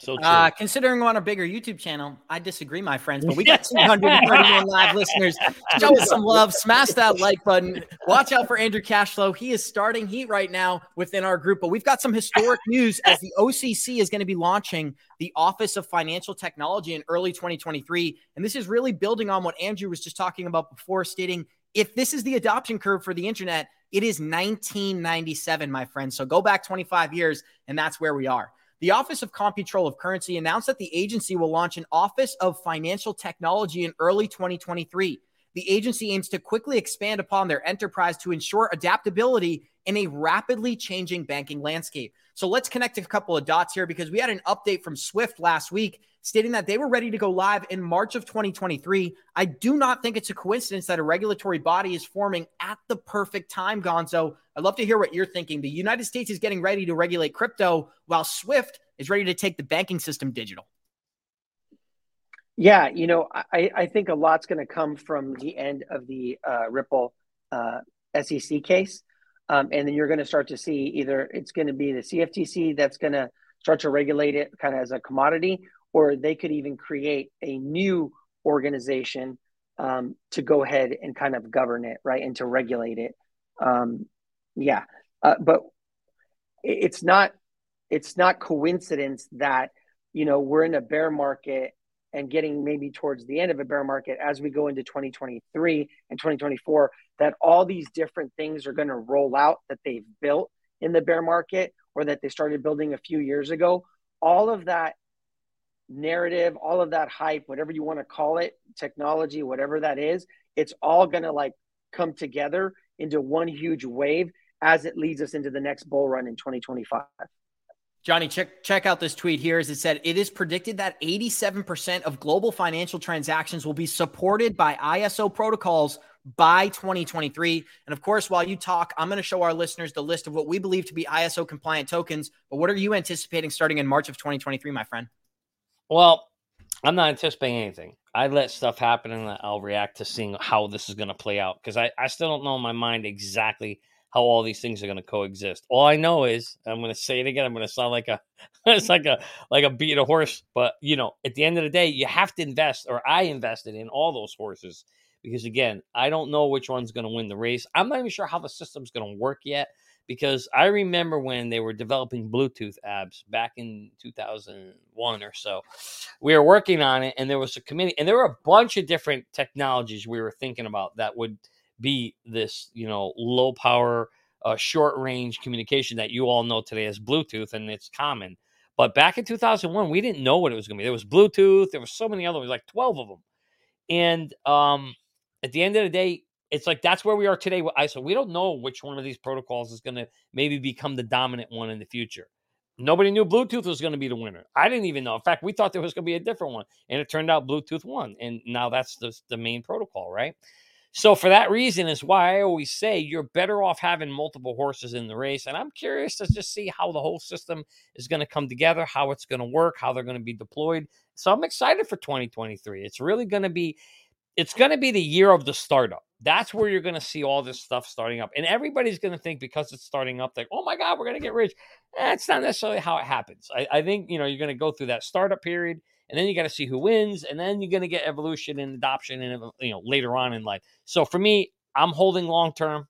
So. Uh, considering we're on a bigger YouTube channel, I disagree, my friends. But we got 231 live listeners. Show us some love. Smash that like button. Watch out for Andrew Cashflow. He is starting heat right now within our group. But we've got some historic news as the OCC is going to be launching the Office of Financial Technology in early 2023. And this is really building on what Andrew was just talking about before, stating if this is the adoption curve for the internet, it is 1997, my friends. So go back 25 years, and that's where we are. The Office of Comptroller of Currency announced that the agency will launch an Office of Financial Technology in early 2023. The agency aims to quickly expand upon their enterprise to ensure adaptability in a rapidly changing banking landscape. So let's connect a couple of dots here because we had an update from Swift last week stating that they were ready to go live in March of 2023. I do not think it's a coincidence that a regulatory body is forming at the perfect time, Gonzo. I'd love to hear what you're thinking. The United States is getting ready to regulate crypto while Swift is ready to take the banking system digital. Yeah, you know, I, I think a lot's going to come from the end of the uh, Ripple uh, SEC case. Um, and then you're going to start to see either it's going to be the CFTC that's going to start to regulate it kind of as a commodity, or they could even create a new organization um, to go ahead and kind of govern it, right, and to regulate it. Um, yeah, uh, but it's not it's not coincidence that you know we're in a bear market and getting maybe towards the end of a bear market as we go into 2023 and 2024 that all these different things are going to roll out that they've built in the bear market or that they started building a few years ago all of that narrative all of that hype whatever you want to call it technology whatever that is it's all going to like come together into one huge wave as it leads us into the next bull run in 2025. Johnny, check check out this tweet here. As it said, it is predicted that 87% of global financial transactions will be supported by ISO protocols by 2023. And of course, while you talk, I'm going to show our listeners the list of what we believe to be ISO compliant tokens. But what are you anticipating starting in March of 2023, my friend? Well, I'm not anticipating anything. I let stuff happen and I'll react to seeing how this is going to play out because I, I still don't know in my mind exactly how all these things are going to coexist. All I know is I'm going to say it again. I'm going to sound like a it's like a like a beat a horse, but you know, at the end of the day, you have to invest, or I invested in all those horses because again, I don't know which one's going to win the race. I'm not even sure how the system's going to work yet because I remember when they were developing Bluetooth apps back in 2001 or so. We were working on it, and there was a committee, and there were a bunch of different technologies we were thinking about that would be this, you know, low power, uh, short range communication that you all know today as Bluetooth, and it's common. But back in 2001, we didn't know what it was going to be. There was Bluetooth. There was so many other, ones, like 12 of them. And um, at the end of the day, it's like that's where we are today with ISO. We don't know which one of these protocols is going to maybe become the dominant one in the future. Nobody knew Bluetooth was going to be the winner. I didn't even know. In fact, we thought there was going to be a different one, and it turned out Bluetooth won. And now that's the, the main protocol, right? So for that reason is why I always say you're better off having multiple horses in the race. And I'm curious to just see how the whole system is going to come together, how it's going to work, how they're going to be deployed. So I'm excited for 2023. It's really going to be it's going to be the year of the startup. That's where you're going to see all this stuff starting up. And everybody's going to think because it's starting up, like, oh my God, we're going to get rich. Eh, it's not necessarily how it happens. I, I think, you know, you're going to go through that startup period and then you got to see who wins. And then you're going to get evolution and adoption and, you know, later on in life. So for me, I'm holding long term.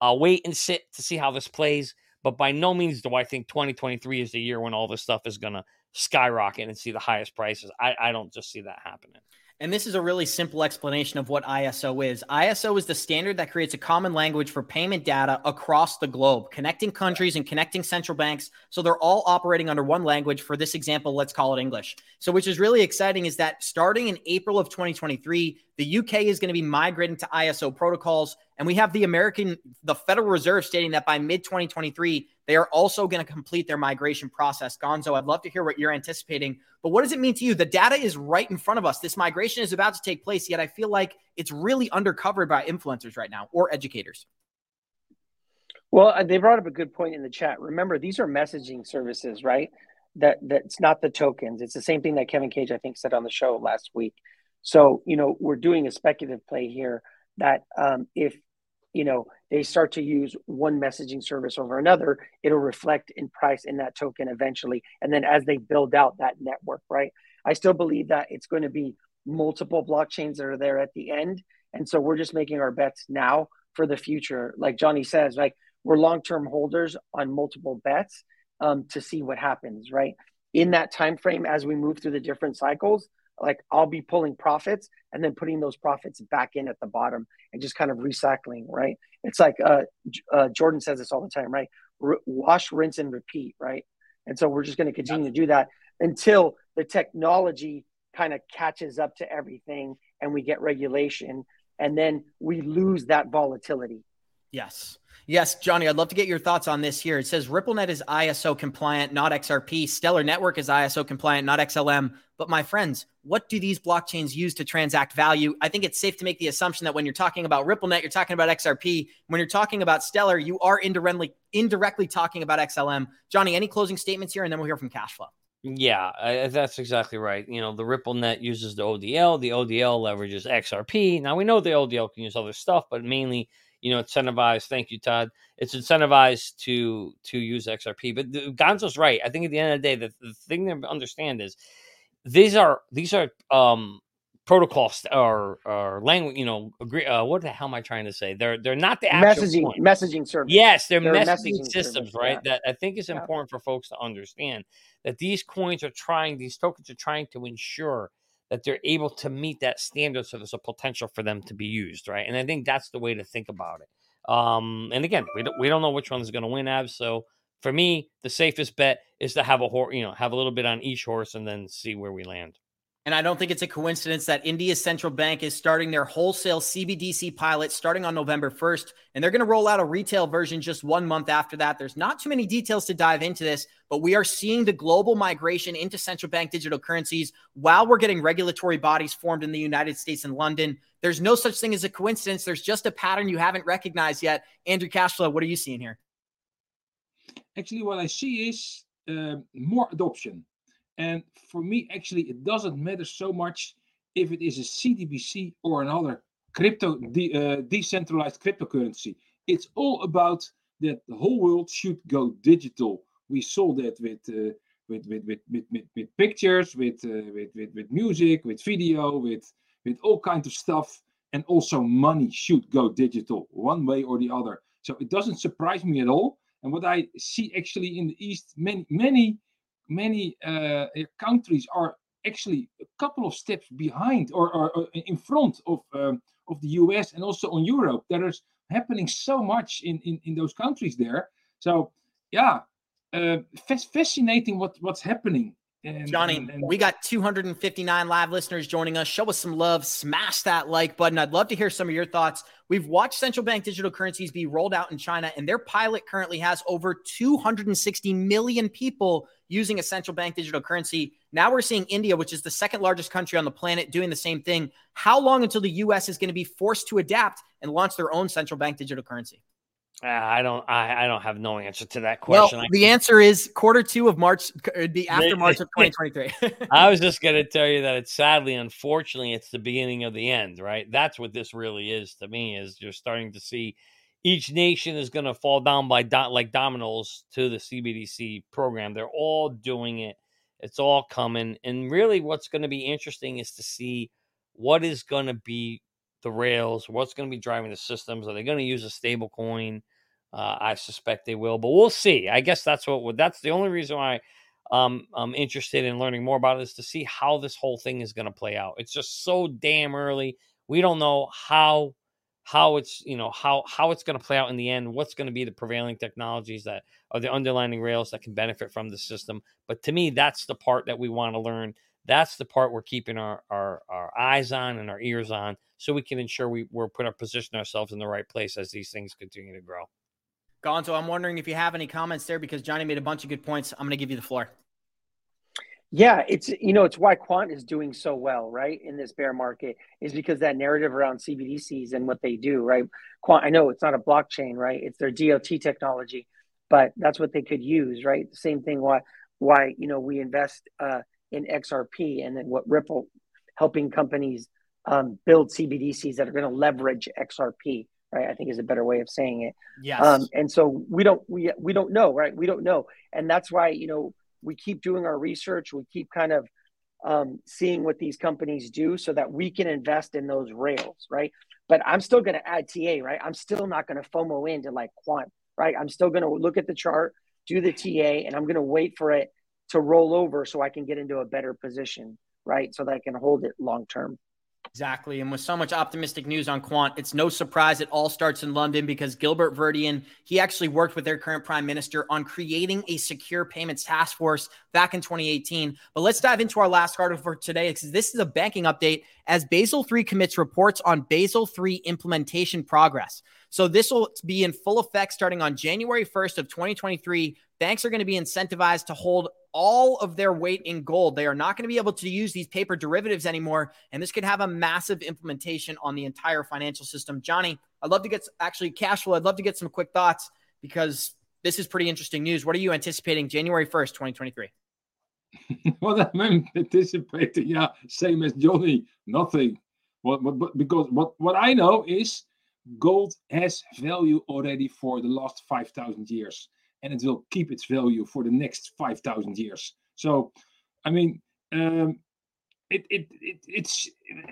I'll wait and sit to see how this plays. But by no means do I think 2023 is the year when all this stuff is going to skyrocket and see the highest prices. I, I don't just see that happening. And this is a really simple explanation of what ISO is. ISO is the standard that creates a common language for payment data across the globe, connecting countries and connecting central banks. So they're all operating under one language. For this example, let's call it English. So, which is really exciting is that starting in April of 2023, the UK is going to be migrating to ISO protocols. And we have the American, the Federal Reserve stating that by mid 2023, they are also going to complete their migration process. Gonzo, I'd love to hear what you're anticipating. But what does it mean to you? The data is right in front of us. This migration is about to take place, yet I feel like it's really undercovered by influencers right now or educators. Well, uh, they brought up a good point in the chat. Remember, these are messaging services, right? That that's not the tokens. It's the same thing that Kevin Cage, I think, said on the show last week. So, you know, we're doing a speculative play here that um, if you know they start to use one messaging service over another it'll reflect in price in that token eventually. And then as they build out that network right? I still believe that it's going to be multiple blockchains that are there at the end. And so we're just making our bets now for the future. Like johnny says like we're long-term holders on multiple bets um, to see what happens right? In that time frame as we move through the different cycles like I'll be pulling profits and then putting those profits back in at the bottom and just kind of recycling, right? It's like uh, uh, Jordan says this all the time, right? R- wash, rinse, and repeat, right? And so we're just going to continue to do that until the technology kind of catches up to everything and we get regulation and then we lose that volatility. Yes. Yes, Johnny, I'd love to get your thoughts on this here. It says RippleNet is ISO compliant, not XRP. Stellar Network is ISO compliant, not XLM. But my friends, what do these blockchains use to transact value? I think it's safe to make the assumption that when you're talking about RippleNet, you're talking about XRP. When you're talking about Stellar, you are indirectly indirectly talking about XLM. Johnny, any closing statements here, and then we'll hear from Cashflow. Yeah, I, that's exactly right. You know, the RippleNet uses the ODL. The ODL leverages XRP. Now we know the ODL can use other stuff, but mainly you know, incentivized. Thank you, Todd. It's incentivized to to use XRP. But the, Gonzo's right. I think at the end of the day, the, the thing to understand is these are these are um protocols or or language. You know, agree. Uh, what the hell am I trying to say? They're they're not the messaging point. messaging service. Yes, they're, they're messaging, messaging, systems, service, right? Yeah. That I think is important yeah. for folks to understand that these coins are trying, these tokens are trying to ensure that they're able to meet that standard so there's a potential for them to be used right? And i think that's the way to think about it. Um and again we don't, we don't know which one's going to win abs so for me the safest bet is to have a horse you know have a little bit on each horse and then see where we land and I don't think it's a coincidence that India's central bank is starting their wholesale CBDC pilot starting on November 1st. And they're going to roll out a retail version just one month after that. There's not too many details to dive into this, but we are seeing the global migration into central bank digital currencies while we're getting regulatory bodies formed in the United States and London. There's no such thing as a coincidence. There's just a pattern you haven't recognized yet. Andrew Cashflow, what are you seeing here? Actually, what I see is uh, more adoption and for me, actually, it doesn't matter so much if it is a CDBC or another crypto de- uh, decentralized cryptocurrency. It's all about that the whole world should go digital. We saw that with uh, with, with, with, with, with, pictures, with, uh, with, with, with music, with video, with, with all kinds of stuff. And also money should go digital one way or the other. So it doesn't surprise me at all. And what I see actually in the East, many, many many uh, countries are actually a couple of steps behind or, or, or in front of um, of the US and also on Europe. There is happening so much in, in, in those countries there. So yeah, uh, fascinating what what's happening and, Johnny, and, and, we got 259 live listeners joining us. Show us some love. Smash that like button. I'd love to hear some of your thoughts. We've watched central bank digital currencies be rolled out in China, and their pilot currently has over 260 million people using a central bank digital currency. Now we're seeing India, which is the second largest country on the planet, doing the same thing. How long until the US is going to be forced to adapt and launch their own central bank digital currency? Uh, I don't. I, I don't have no answer to that question. Well, the answer is quarter two of March. It'd be after March of 2023. I was just going to tell you that it's sadly, unfortunately, it's the beginning of the end. Right. That's what this really is to me. Is you're starting to see each nation is going to fall down by do- like dominoes to the CBDC program. They're all doing it. It's all coming. And really, what's going to be interesting is to see what is going to be the rails, what's going to be driving the systems. Are they going to use a stable coin? Uh, I suspect they will, but we'll see. I guess that's what that's the only reason why um, I'm interested in learning more about it is to see how this whole thing is going to play out. It's just so damn early. We don't know how how it's you know how how it's going to play out in the end. What's going to be the prevailing technologies that are the underlying rails that can benefit from the system. But to me, that's the part that we want to learn. That's the part we're keeping our, our, our eyes on and our ears on so we can ensure we, we're put our position ourselves in the right place as these things continue to grow. Gonzo, I'm wondering if you have any comments there because Johnny made a bunch of good points. I'm going to give you the floor. Yeah, it's you know it's why quant is doing so well, right? In this bear market is because that narrative around CBDCs and what they do, right? Quant, I know it's not a blockchain, right? It's their DOT technology, but that's what they could use, right? The same thing why why you know we invest uh, in XRP and then what Ripple helping companies um, build CBDCs that are going to leverage XRP, right? I think is a better way of saying it. Yes. Um, and so we don't we we don't know, right? We don't know, and that's why you know we keep doing our research. We keep kind of um, seeing what these companies do so that we can invest in those rails, right? But I'm still going to add TA, right? I'm still not going to FOMO into like quant, right? I'm still going to look at the chart, do the TA, and I'm going to wait for it to roll over so I can get into a better position, right? So that I can hold it long term. Exactly. And with so much optimistic news on quant, it's no surprise it all starts in London because Gilbert Verdian, he actually worked with their current prime minister on creating a secure payments task force back in 2018. But let's dive into our last article for today because this is a banking update as Basel 3 commits reports on Basel 3 implementation progress. So this will be in full effect starting on January 1st of 2023. Banks are going to be incentivized to hold all of their weight in gold. They are not going to be able to use these paper derivatives anymore. And this could have a massive implementation on the entire financial system. Johnny, I'd love to get actually cash flow. I'd love to get some quick thoughts because this is pretty interesting news. What are you anticipating January 1st, 2023? what I'm anticipating, yeah, same as Johnny, nothing. What, what, because what, what I know is gold has value already for the last 5,000 years and it will keep its value for the next 5,000 years. So, I mean, um, it, it, it, it's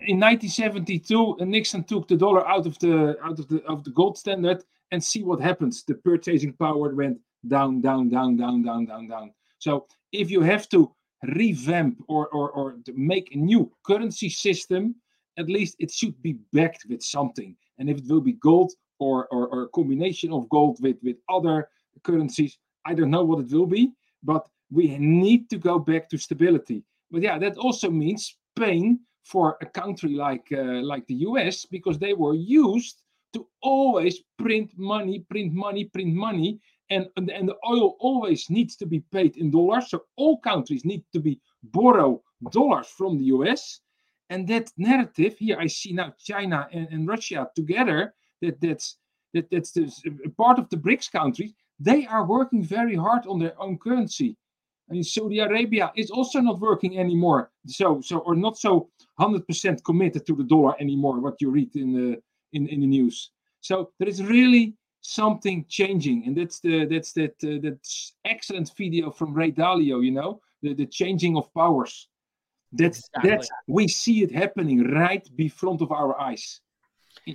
in 1972 Nixon took the dollar out of the out of the of the gold standard and see what happens. The purchasing power went down down down down down down down. So if you have to revamp or or, or to make a new currency system at least it should be backed with something. And if it will be gold or or, or a combination of gold with with other currencies. I don't know what it will be, but we need to go back to stability. But yeah, that also means pain for a country like uh, like the US because they were used to always print money, print money, print money, and and, and the oil always needs to be paid in dollars. So all countries need to be borrow dollars from the US. And that narrative here, I see now China and, and Russia together. That that's that that's the, part of the BRICS countries they are working very hard on their own currency. I mean, Saudi Arabia is also not working anymore. So, so or not so 100% committed to the dollar anymore. What you read in the in, in the news. So there is really something changing, and that's the that's that uh, that excellent video from Ray Dalio. You know, the the changing of powers. That's exactly. that's we see it happening right in front of our eyes.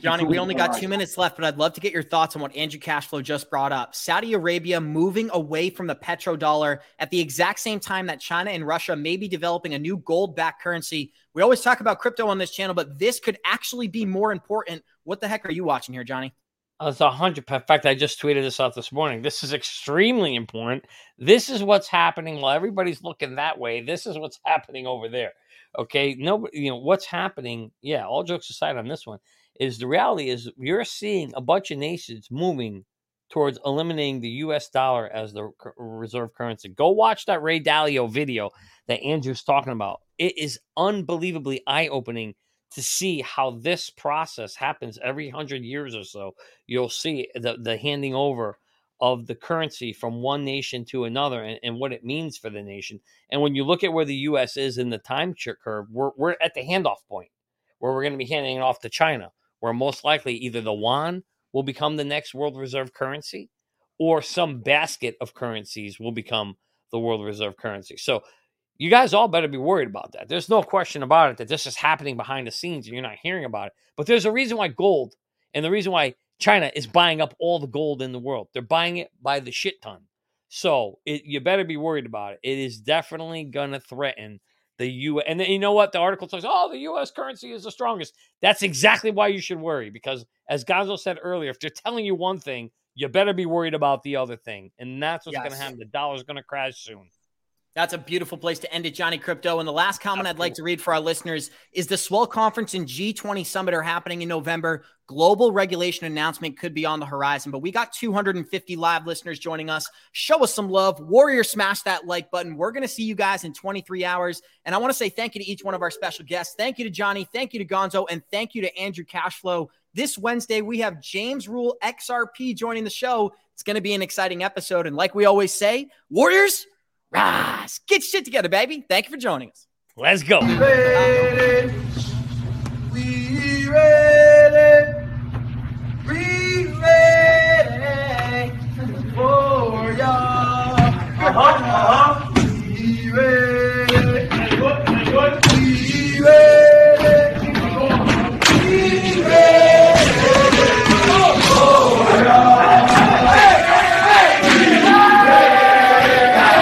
Johnny, we only got two minutes left, but I'd love to get your thoughts on what Andrew Cashflow just brought up. Saudi Arabia moving away from the petrodollar at the exact same time that China and Russia may be developing a new gold backed currency. We always talk about crypto on this channel, but this could actually be more important. What the heck are you watching here, Johnny? Oh, it's a hundred. In fact, I just tweeted this out this morning. This is extremely important. This is what's happening while everybody's looking that way. This is what's happening over there. Okay, no, you know what's happening. Yeah, all jokes aside on this one is the reality is you're seeing a bunch of nations moving towards eliminating the US dollar as the reserve currency. Go watch that Ray Dalio video that Andrew's talking about. It is unbelievably eye opening to see how this process happens every hundred years or so. You'll see the, the handing over of the currency from one nation to another and, and, what it means for the nation. And when you look at where the US is in the time curve, we're, we're at the handoff point where we're going to be handing it off to China where most likely either the yuan will become the next world reserve currency or some basket of currencies will become the world reserve currency. So you guys all better be worried about that. There's no question about it that this is happening behind the scenes and you're not hearing about it. But there's a reason why gold and the reason why China is buying up all the gold in the world. They're buying it by the shit ton. So it, you better be worried about it. It is definitely going to threaten the U and then you know what the article says oh the US currency is the strongest that's exactly why you should worry because as Gonzo said earlier if they're telling you one thing you better be worried about the other thing and that's what's yes. going to happen the dollar's going to crash soon that's a beautiful place to end it, Johnny Krypto. And the last comment I'd like to read for our listeners is the Swell Conference and G20 Summit are happening in November. Global regulation announcement could be on the horizon, but we got 250 live listeners joining us. Show us some love. Warrior, smash that like button. We're going to see you guys in 23 hours. And I want to say thank you to each one of our special guests. Thank you to Johnny. Thank you to Gonzo. And thank you to Andrew Cashflow. This Wednesday, we have James Rule XRP joining the show. It's going to be an exciting episode. And like we always say, Warriors, Rise. Get shit together, baby. Thank you for joining us. Let's go. Ready